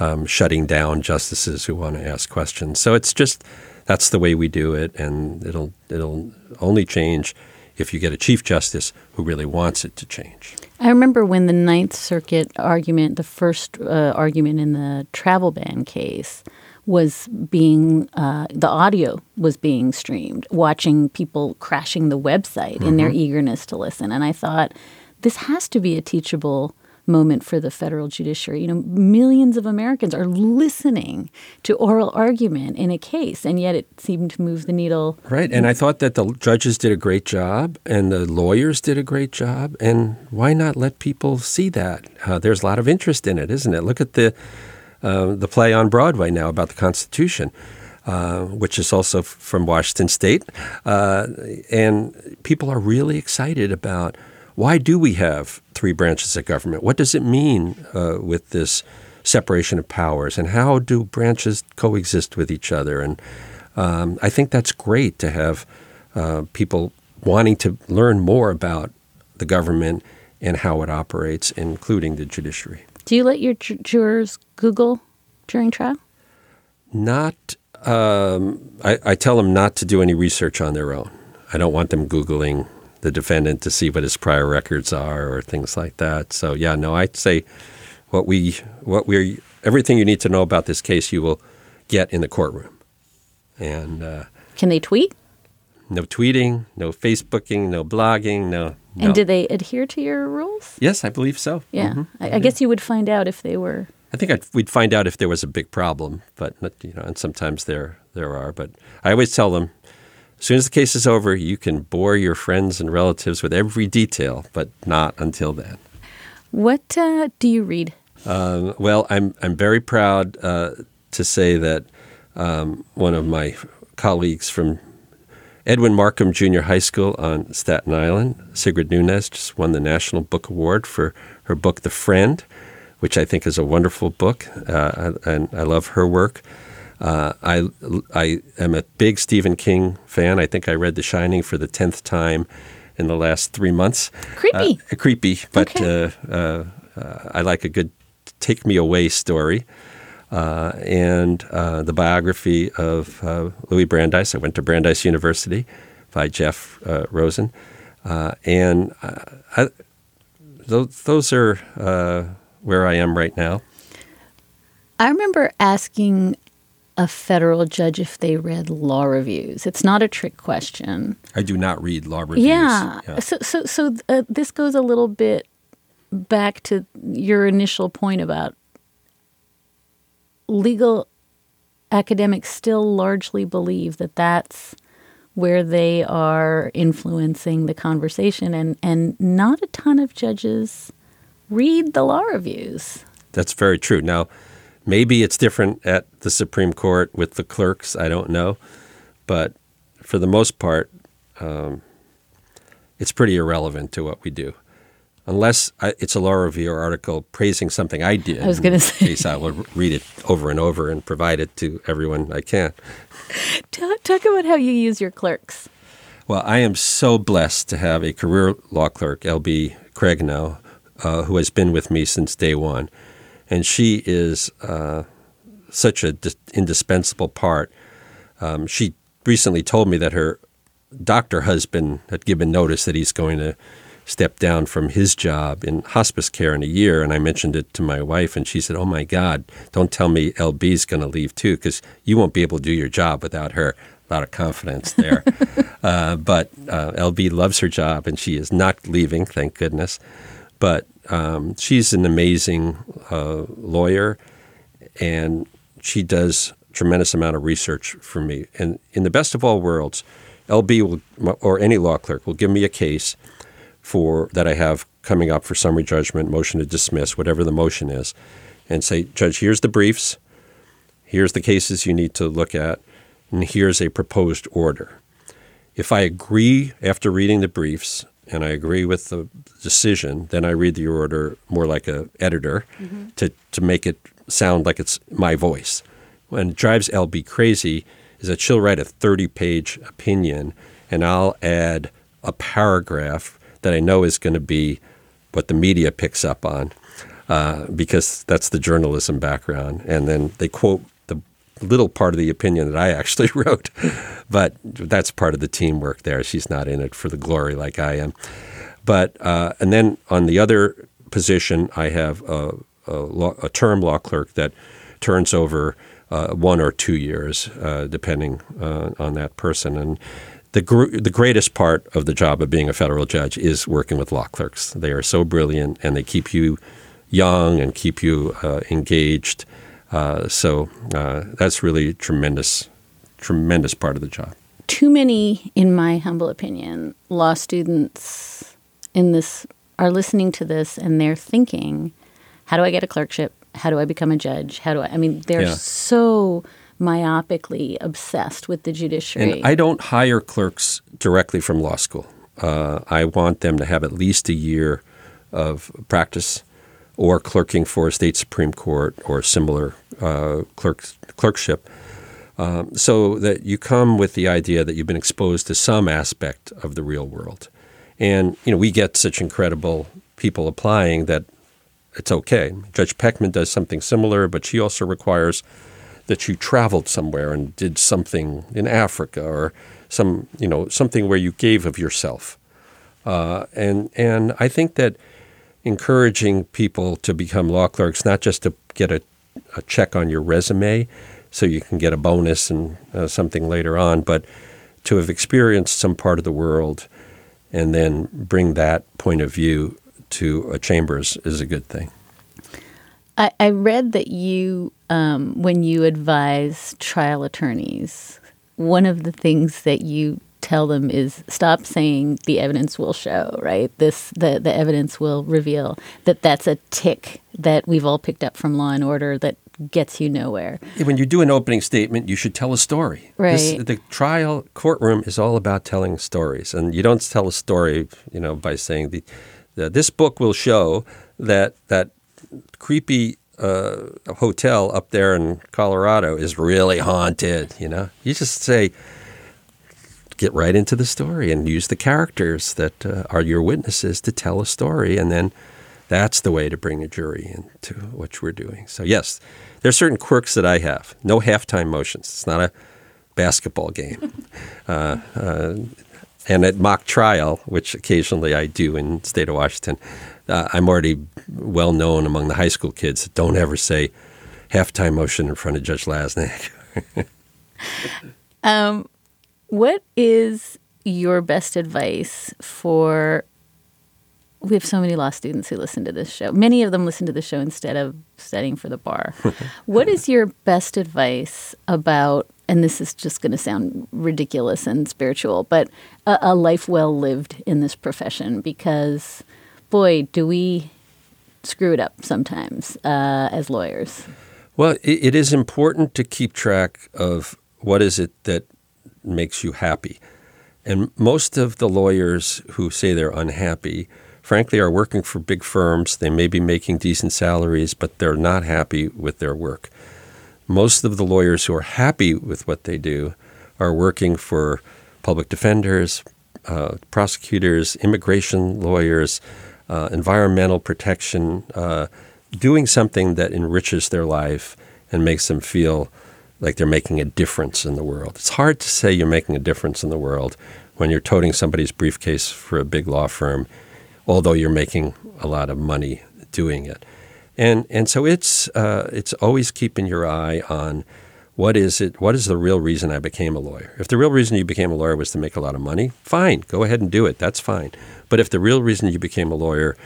um, shutting down justices who want to ask questions. So it's just that's the way we do it, and it'll it'll only change if you get a chief justice who really wants it to change. I remember when the Ninth Circuit argument, the first uh, argument in the travel ban case, was being uh, the audio was being streamed, watching people crashing the website in their eagerness to listen, and I thought this has to be a teachable moment for the federal judiciary. You know, millions of Americans are listening to oral argument in a case, and yet it seemed to move the needle. Right. And I thought that the judges did a great job and the lawyers did a great job. And why not let people see that? Uh, there's a lot of interest in it, isn't it? Look at the, uh, the play on Broadway now about the Constitution. Uh, which is also f- from Washington State, uh, and people are really excited about why do we have three branches of government? What does it mean uh, with this separation of powers, and how do branches coexist with each other? And um, I think that's great to have uh, people wanting to learn more about the government and how it operates, including the judiciary. Do you let your ju- jurors Google during trial? Not, um, I, I tell them not to do any research on their own. I don't want them Googling the defendant to see what his prior records are or things like that. So yeah, no, I'd say what we what we everything you need to know about this case you will get in the courtroom, and uh, Can they tweet? no tweeting, no Facebooking, no blogging, no. no. And did they adhere to your rules? Yes, I believe so. Yeah, Mhm. I, I guess you would find out if they were. I think I'd, we'd find out if there was a big problem, but you know, and sometimes there there are. But I always tell them, as soon as the case is over, you can bore your friends and relatives with every detail, but not until then. What uh, do you read? Um, well, I'm I'm very proud uh, to say that um, one of my colleagues from Edwin Markham Junior High School on Staten Island, Sigrid Nunez, just won the National Book Award for her book *The Friend*, which I think is a wonderful book, uh, and I love her work. Uh, I I am a big Stephen King fan. I think I read *The Shining* for the tenth time in the last three months. Creepy. Uh, creepy, but Okay. uh, uh, uh, I like a good take me away story. Uh, and uh, the biography of uh, Louis Brandeis. I went to Brandeis University by Jeff uh, Rosen. Uh, and uh, I, those, those are uh, where I am right now. I remember asking a federal judge if they read law reviews. It's not a trick question. I do not read law reviews. Yeah. So, so, so uh, this goes a little bit back to your initial point about legal academics still largely believe that that's where they are influencing the conversation, and and not a ton of judges read the law reviews. That's very true. Now, maybe it's different at the Supreme Court with the clerks. I don't know. But for the most part, um, it's pretty irrelevant to what we do. unless I, it's a law review article praising something I did. I was going to say. case I will read it over and over and provide it to everyone I can. Talk, talk about how you use your clerks. Well, I am so blessed to have a career law clerk, L.B. Craignow, uh, who has been with me since day one. And she is uh, such an dis- indispensable part. Um, she recently told me that her doctor husband had given notice that he's going to step down from his job in hospice care in a year. And I mentioned it to my wife, and she said, Oh my God, don't tell me LB's going to leave too, because you won't be able to do your job without her. A lot of confidence there. uh, but uh, LB loves her job, and she is not leaving, thank goodness. But um, she's an amazing uh, lawyer, and she does tremendous amount of research for me. And in the best of all worlds, LB will, or any law clerk will give me a case for that I have coming up for summary judgment, motion to dismiss, whatever the motion is, and say, Judge, here's the briefs, here's the cases you need to look at, and here's a proposed order. If I agree after reading the briefs and I agree with the decision, then I read the order more like a editor mm-hmm. to, to make it sound like it's my voice. What drives LB crazy is that she'll write a 30 page opinion and I'll add a paragraph that I know is going to be what the media picks up on uh, because that's the journalism background. And then they quote little part of the opinion that I actually wrote, but that's part of the teamwork there. She's not in it for the glory like I am. But uh, and then on the other position, I have a, a, law, a term law clerk that turns over uh, one or two years, uh, depending uh, on that person. And the gr- the greatest part of the job of being a federal judge is working with law clerks. They are so brilliant, and they keep you young and keep you uh, engaged. Uh, so uh, that's really tremendous, tremendous part of the job. Too many, in my humble opinion, law students in this are listening to this and they're thinking, "How do I get a clerkship? How do I become a judge? How do I?" I mean, they're yeah. so myopically obsessed with the judiciary. And I don't hire clerks directly from law school. Uh, I want them to have at least a year of practice or clerking for a state supreme court or similar uh, clerk, clerkship. Um, so that you come with the idea that you've been exposed to some aspect of the real world. And, you know, we get such incredible people applying that it's okay. Judge Pechman does something similar, but she also requires that you traveled somewhere and did something in Africa or some you know something where you gave of yourself. Uh, and and I think that encouraging people to become law clerks, not just to get a, a check on your resume, so you can get a bonus and uh, something later on, but to have experienced some part of the world and then bring that point of view to a chambers is a good thing. I, I read that you, um, when you advise trial attorneys, one of the things that you tell them is stop saying the evidence will show right? This the the evidence will reveal that that's a tick that we've all picked up from law and order that gets you nowhere. When you do an opening statement you should tell a story. Right. this, the trial courtroom is all about telling stories and you don't tell a story you know by saying the, the this book will show that that creepy uh, hotel up there in Colorado is really haunted. You know, you just say, get right into the story and use the characters that uh, are your witnesses to tell a story, and then that's the way to bring a jury into what we're doing. So yes, there are certain quirks that I have. No halftime motions. It's not a basketball game. uh, uh, and at mock trial, which occasionally I do in state of Washington, uh, I'm already well known among the high school kids. That don't ever say halftime motion in front of Judge Lasnik. um, what is your best advice for? We have so many law students who listen to this show. Many of them listen to the show instead of studying for the bar. what is your best advice about and this is just going to sound ridiculous and spiritual, but a, a, life well lived in this profession because boy, do we screw it up sometimes uh, as lawyers. Well, it, it is important to keep track of what is it that makes you happy. And most of the lawyers who say they're unhappy frankly, are working for big firms. They may be making decent salaries, but they're not happy with their work. Most of the lawyers who are happy with what they do are working for public defenders, uh, prosecutors, immigration lawyers, uh, environmental protection, uh, doing something that enriches their life and makes them feel like they're making a difference in the world. It's hard to say you're making a difference in the world when you're toting somebody's briefcase for a big law firm, although you're making a lot of money doing it. And and so it's uh, it's always keeping your eye on what is it? What is the real reason I became a lawyer? If the real reason you became a lawyer was to make a lot of money, fine, go ahead and do it. That's fine. But if the real reason you became a lawyer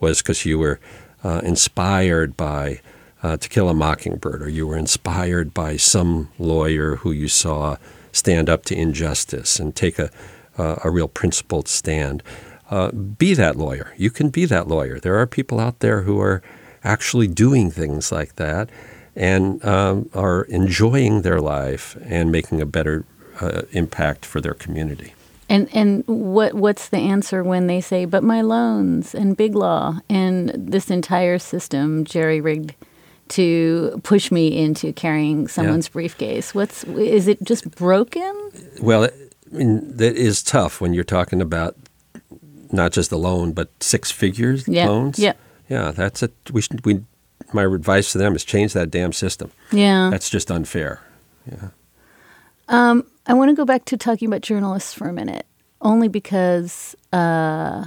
was because you were uh, inspired by uh, To Kill a Mockingbird, or you were inspired by some lawyer who you saw stand up to injustice and take a, uh, a real principled stand, uh, be that lawyer. You can be that lawyer. There are people out there who are actually doing things like that and um, are enjoying their life and making a better uh, impact for their community. And and what what's the answer when they say, "But my loans and big law and this entire system jerry rigged to push me into carrying someone's yeah. briefcase"? What's is it just broken? Well, I mean, that is tough when you're talking about not just the loan, but six figures yeah. loans. Yeah, yeah, that's a we should we my advice to them is change that damn system. Yeah. That's just unfair. Yeah. Um, I want to go back to talking about journalists for a minute, only because uh,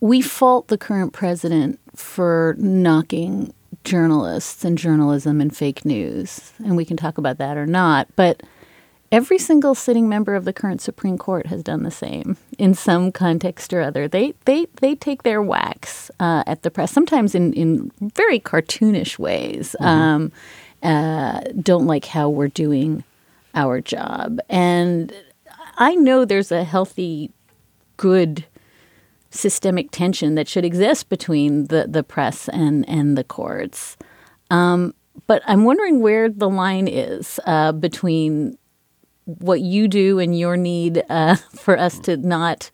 we fault the current president for knocking journalists and journalism and fake news, and we can talk about that or not. But Every single sitting member of the current Supreme Court has done the same in some context or other. They they they take their whacks uh, at the press, sometimes in in very cartoonish ways. Mm-hmm. Um, uh, don't like how we're doing our job, and I know there's a healthy, good systemic tension that should exist between the the press and and the courts. Um, but I'm wondering where the line is uh, between what you do and your need uh, for us to not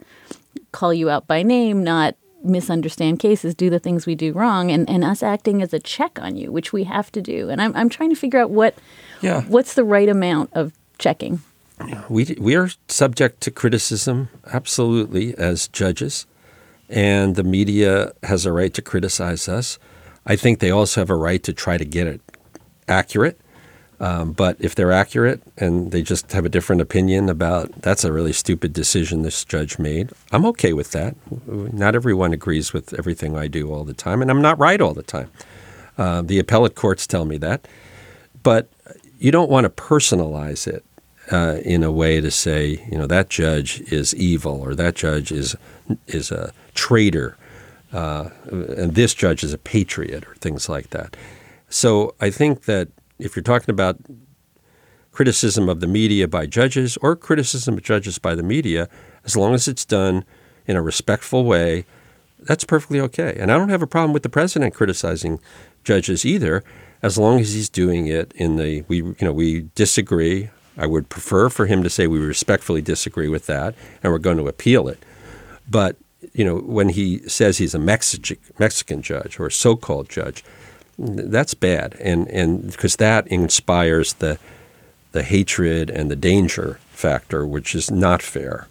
call you out by name, not misunderstand cases, do the things we do wrong, and, and us acting as a check on you, which we have to do. And I'm, I'm trying to figure out what yeah. what's the right amount of checking. We, we are subject to criticism, absolutely, as judges, and the media has a right to criticize us. I think they also have a right to try to get it accurate um, but if they're accurate and they just have a different opinion about that's a really stupid decision this judge made, I'm okay with that. Not everyone agrees with everything I do all the time, and I'm not right all the time. Uh, the appellate courts tell me that. But you don't want to personalize it uh, in a way to say, you know, that judge is evil or that judge is is a traitor, uh, and this judge is a patriot or things like that. So I think that if you're talking about criticism of the media by judges or criticism of judges by the media, as long as it's done in a respectful way, that's perfectly okay. And I don't have a problem with the president criticizing judges either, as long as he's doing it in the we you know we disagree. I would prefer for him to say we respectfully disagree with that, and we're going to appeal it. But you know when he says he's a Mexican Mexican judge or so-called judge, that's bad, and and because that inspires the the hatred and the danger factor, which is not fair.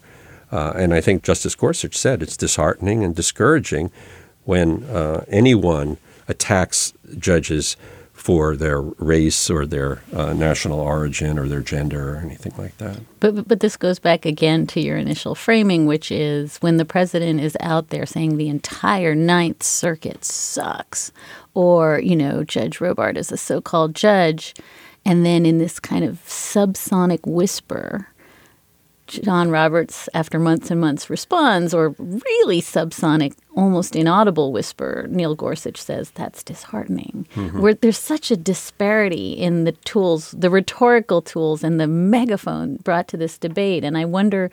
Uh, and I think Justice Gorsuch said it's disheartening and discouraging when uh, anyone attacks judges for their race or their uh, national origin or their gender or anything like that. But, but this goes back again to your initial framing, which is when the president is out there saying the entire Ninth Circuit sucks, or you know Judge Robart is a so-called judge, and then in this kind of subsonic whisper John Roberts, after months and months, responds, or really subsonic, almost inaudible whisper, Neil Gorsuch says, that's disheartening. Mm-hmm. Where there's such a disparity in the tools, the rhetorical tools, and the megaphone brought to this debate. And I wonder,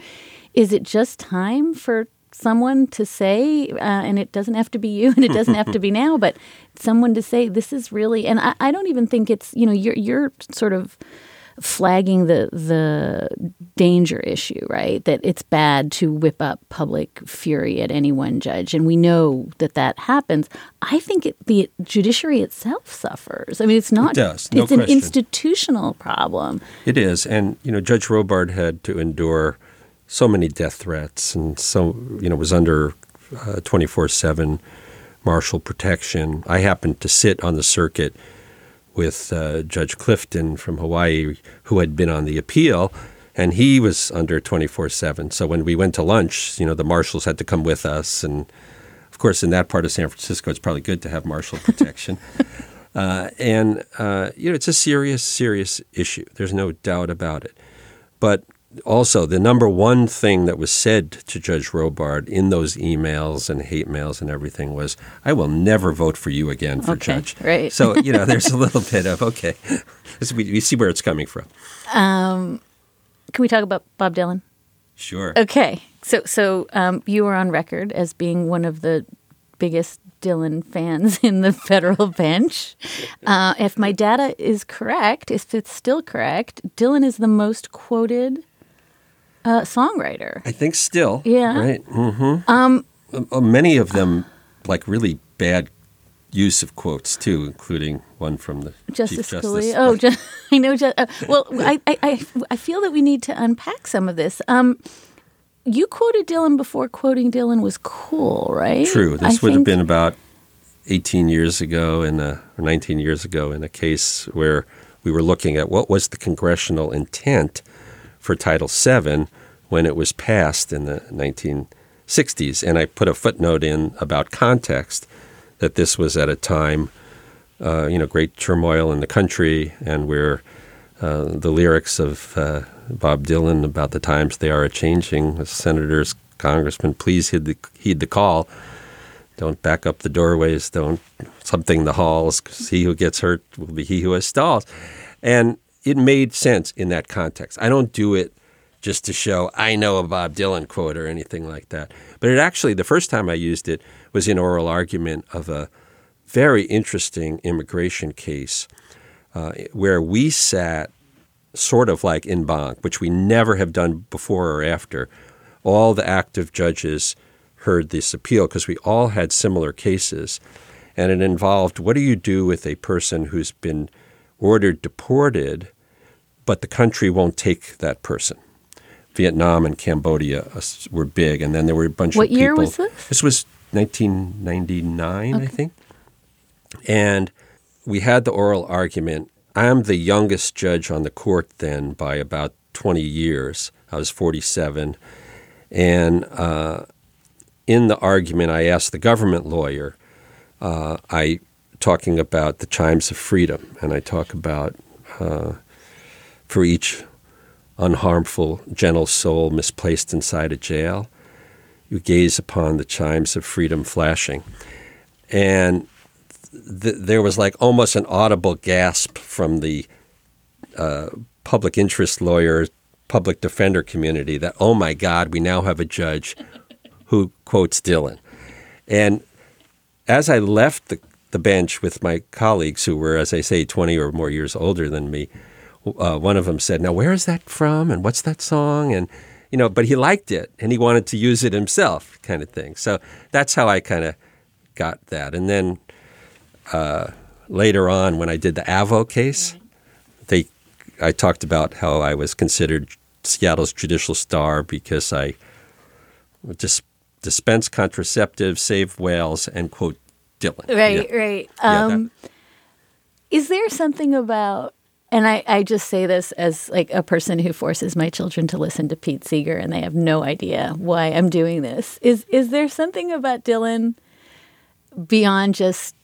is it just time for someone to say, uh, and it doesn't have to be you, and it doesn't have to be now, but someone to say, this is really, and I, I don't even think it's, you know, you're, you're sort of flagging the the danger issue, right? That it's bad to whip up public fury at any one judge, and we know that that happens. I think it, the judiciary itself suffers. I mean, it's not. It does, no it's an institutional problem. It is, and you know, Judge Robart had to endure so many death threats, and so you know was under uh, twenty four seven marshal protection. I happened to sit on the circuit with uh, Judge Clifton from Hawaii, who had been on the appeal, and he was under twenty four seven. So when we went to lunch, you know, the marshals had to come with us, and of course, in that part of San Francisco, it's probably good to have marshal protection. Uh, and uh, you know, it's a serious, serious issue. There's no doubt about it. But also, the number one thing that was said to Judge Robart in those emails and hate mails and everything was, "I will never vote for you again for Okay, judge." right. So you know, there's a little bit of okay. We, we see where it's coming from. Can we talk about Bob Dylan? Sure. Okay, so so um, you were on record as being one of the biggest Dylan fans in the federal bench. Uh, if my data is correct, if it's still correct, Dylan is the most quoted uh, songwriter. I think still. Yeah. Right. Mm-hmm. Um, many of them like really bad use of quotes too, including one from the Justice Chief Scalia. Justice. Oh, ju- I know. Ju- uh, well, I, I, I, I feel that we need to unpack some of this. Um, you quoted Dylan before quoting Dylan was cool, right? True. I This would have been about 18 years ago in a, or 19 years ago in a case where we were looking at what was the congressional intent for Title VII when it was passed in the 1960s. And I put a footnote in about context that this was at a time, uh, you know, great turmoil in the country and where uh, the lyrics of uh, Bob Dylan about the times they are a changing, senators, congressmen, please heed the, heed the call. Don't back up the doorways. Don't something the halls. he who gets hurt will be he who has stalls. And it made sense in that context. I don't do it just to show I know a Bob Dylan quote or anything like that. But it actually, the first time I used it was in oral argument of a very interesting immigration case uh, where we sat sort of like en banc, which we never have done before or after. All the active judges heard this appeal because we all had similar cases. And it involved what do you do with a person who's been ordered deported, but the country won't take that person? Vietnam and Cambodia uh, were big, and then there were a bunch What of people. What year was this? This was 1999, I think. And we had the oral argument. I'm the youngest judge on the court then by about 20 years. I was 47. And uh, in the argument, I asked the government lawyer, uh, I talking about the chimes of freedom, and I talk about uh, for each unharmful, gentle soul misplaced inside a jail, you gaze upon the chimes of freedom flashing. And th- there was like almost an audible gasp from the uh, public interest lawyer, public defender community that, oh my God, we now have a judge who quotes Dylan. And as I left the, the bench with my colleagues, who were, as I say, 20 or more years older than me, uh, one of them said, Now, where is that from? And what's that song? And, you know, but he liked it and he wanted to use it himself, kind of thing. So that's how I kind of got that. And then uh, later on, when I did the Avo case, they, I talked about how I was considered Seattle's judicial star because I just dispense contraceptives, save whales, and quote Dylan. Right, Yeah. right. Yeah, Um, is there something about, and I, I just say this as like a person who forces my children to listen to Pete Seeger and they have no idea why I'm doing this. Is is there something about Dylan beyond just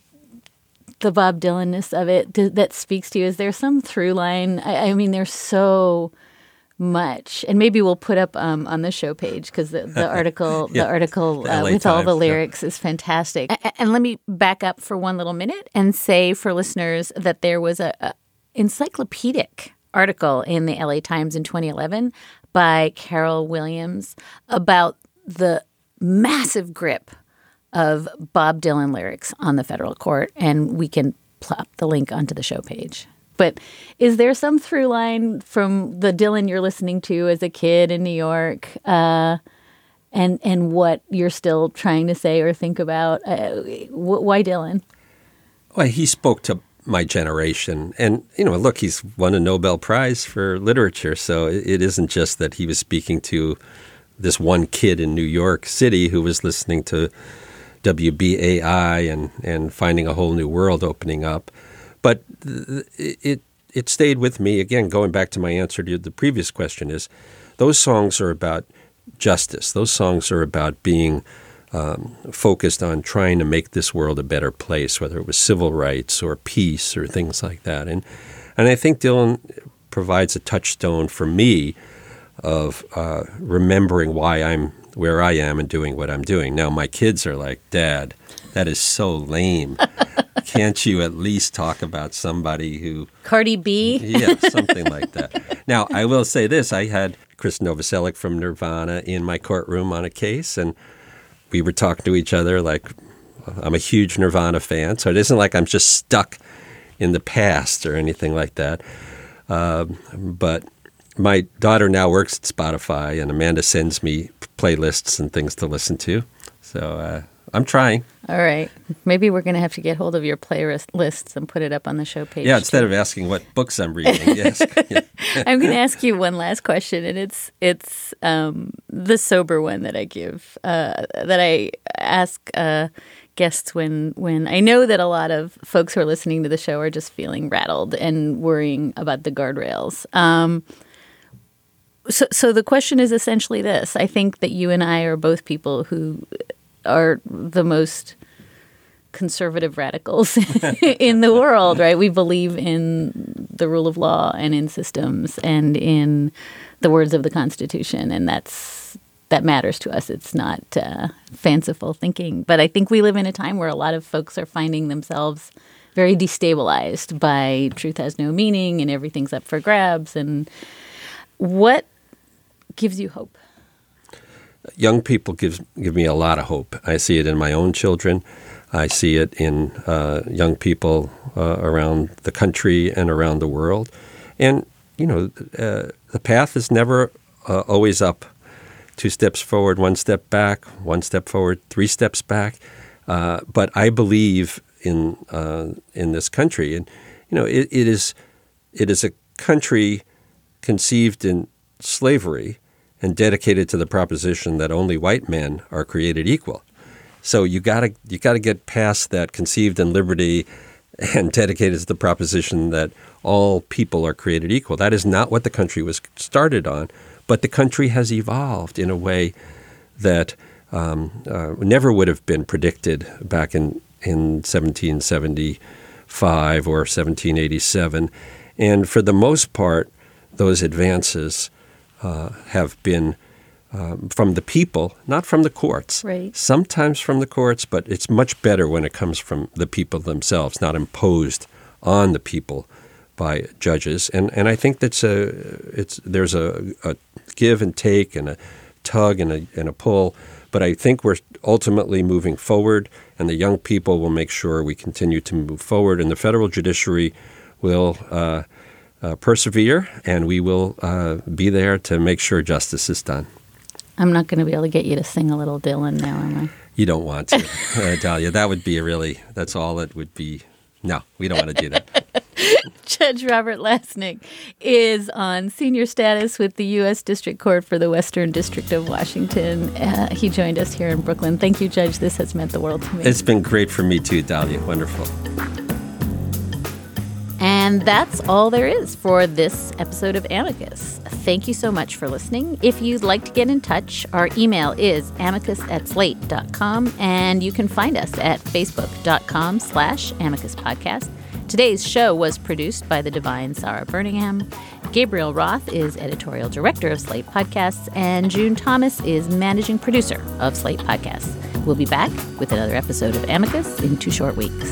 the Bob Dylanness of it that speaks to you? Is there some through line? I, I mean, there's so much, and maybe we'll put up um, on the show page because the, the article, Yeah, the article the uh, with all the Times, yeah. lyrics is fantastic. A- And let me back up for one little minute and say for listeners that there was a, a encyclopedic article in the LA Times in 2011 by Carol Williams about the massive grip of Bob Dylan lyrics on the federal court, and we can plop the link onto the show page. But is there some through line from the Dylan you're listening to as a kid in New York, uh, and and what you're still trying to say or think about? Uh, why Dylan? Well, he spoke to my generation, and you know, look, he's won a Nobel Prize for literature, so it isn't just that he was speaking to this one kid in New York City who was listening to WBAI and and finding a whole new world opening up. But it it stayed with me again. Going back to my answer to the previous question, is those songs are about justice. Those songs are about being um, focused on trying to make this world a better place, whether it was civil rights or peace or things like that. And and I think Dylan provides a touchstone for me of uh, remembering why I'm where I am and doing what I'm doing. Now my kids are like, Dad, that is so lame. Can't you at least talk about somebody who Cardi B? yeah, something like that. Now I will say this: I had Chris Novoselic from Nirvana in my courtroom on a case, and we were talking to each other like I'm a huge Nirvana fan, so it isn't like I'm just stuck in the past or anything like that. Uh, but my daughter now works at Spotify, and Amanda sends me playlists and things to listen to. So uh, I'm trying. All right. Maybe we're going to have to get hold of your playlist lists and put it up on the show page. Yeah, instead too. of asking what books I'm reading. yes. I'm going to ask you one last question, and it's it's um, the sober one that I give uh, that I ask uh, guests when when I know that a lot of folks who are listening to the show are just feeling rattled and worrying about the guardrails. Um, so, so the question is essentially this: I think that you and I are both people who are the most conservative radicals in the world, right? We believe in the rule of law and in systems and in the words of the Constitution, and that's that matters to us. It's not uh, fanciful thinking, but I think we live in a time where a lot of folks are finding themselves very destabilized by truth has no meaning and everything's up for grabs. And what gives you hope? Young people give give me a lot of hope. I see it in my own children. I see it in uh, young people uh, around the country and around the world. And you know, uh, the path is never uh, always up. Two steps forward, one step back, one step forward, three steps back. Uh, but I believe in uh, in this country, and you know, it, it is it is a country conceived in slavery and dedicated to the proposition that only white men are created equal. So you gotta you got to get past that conceived in liberty and dedicated to the proposition that all people are created equal. That is not what the country was started on, but the country has evolved in a way that um, uh, never would have been predicted back in, in 1775 or 1787. And for the most part, those advances uh, have been um, from the people, not from the courts. Right. Sometimes from the courts, but it's much better when it comes from the people themselves, not imposed on the people by judges. And and I think that's a it's there's a, a give and take and a tug and a and a pull. But I think we're ultimately moving forward, and the young people will make sure we continue to move forward, and the federal judiciary will. Uh, uh, persevere, and we will uh, be there to make sure justice is done. I'm not going to be able to get you to sing a little Dylan now, am I? You don't want to, uh, Dahlia. That would be a really, that's all it would be. No, we don't want to do that. Judge Robert Lasnik is on senior status with the U.S. District Court for the Western District of Washington. Uh, he joined us here in Brooklyn. Thank you, Judge. This has meant the world to me. It's been great for me too, Dahlia. Wonderful. And that's all there is for this episode of Amicus. Thank you so much for listening. If you'd like to get in touch, our email is amicus at slate.com, and you can find us at facebook.com slash amicus podcast. Today's show was produced by the divine Sarah Burningham. Gabriel Roth is editorial director of Slate Podcasts, and June Thomas is managing producer of Slate Podcasts. We'll be back with another episode of Amicus in two short weeks.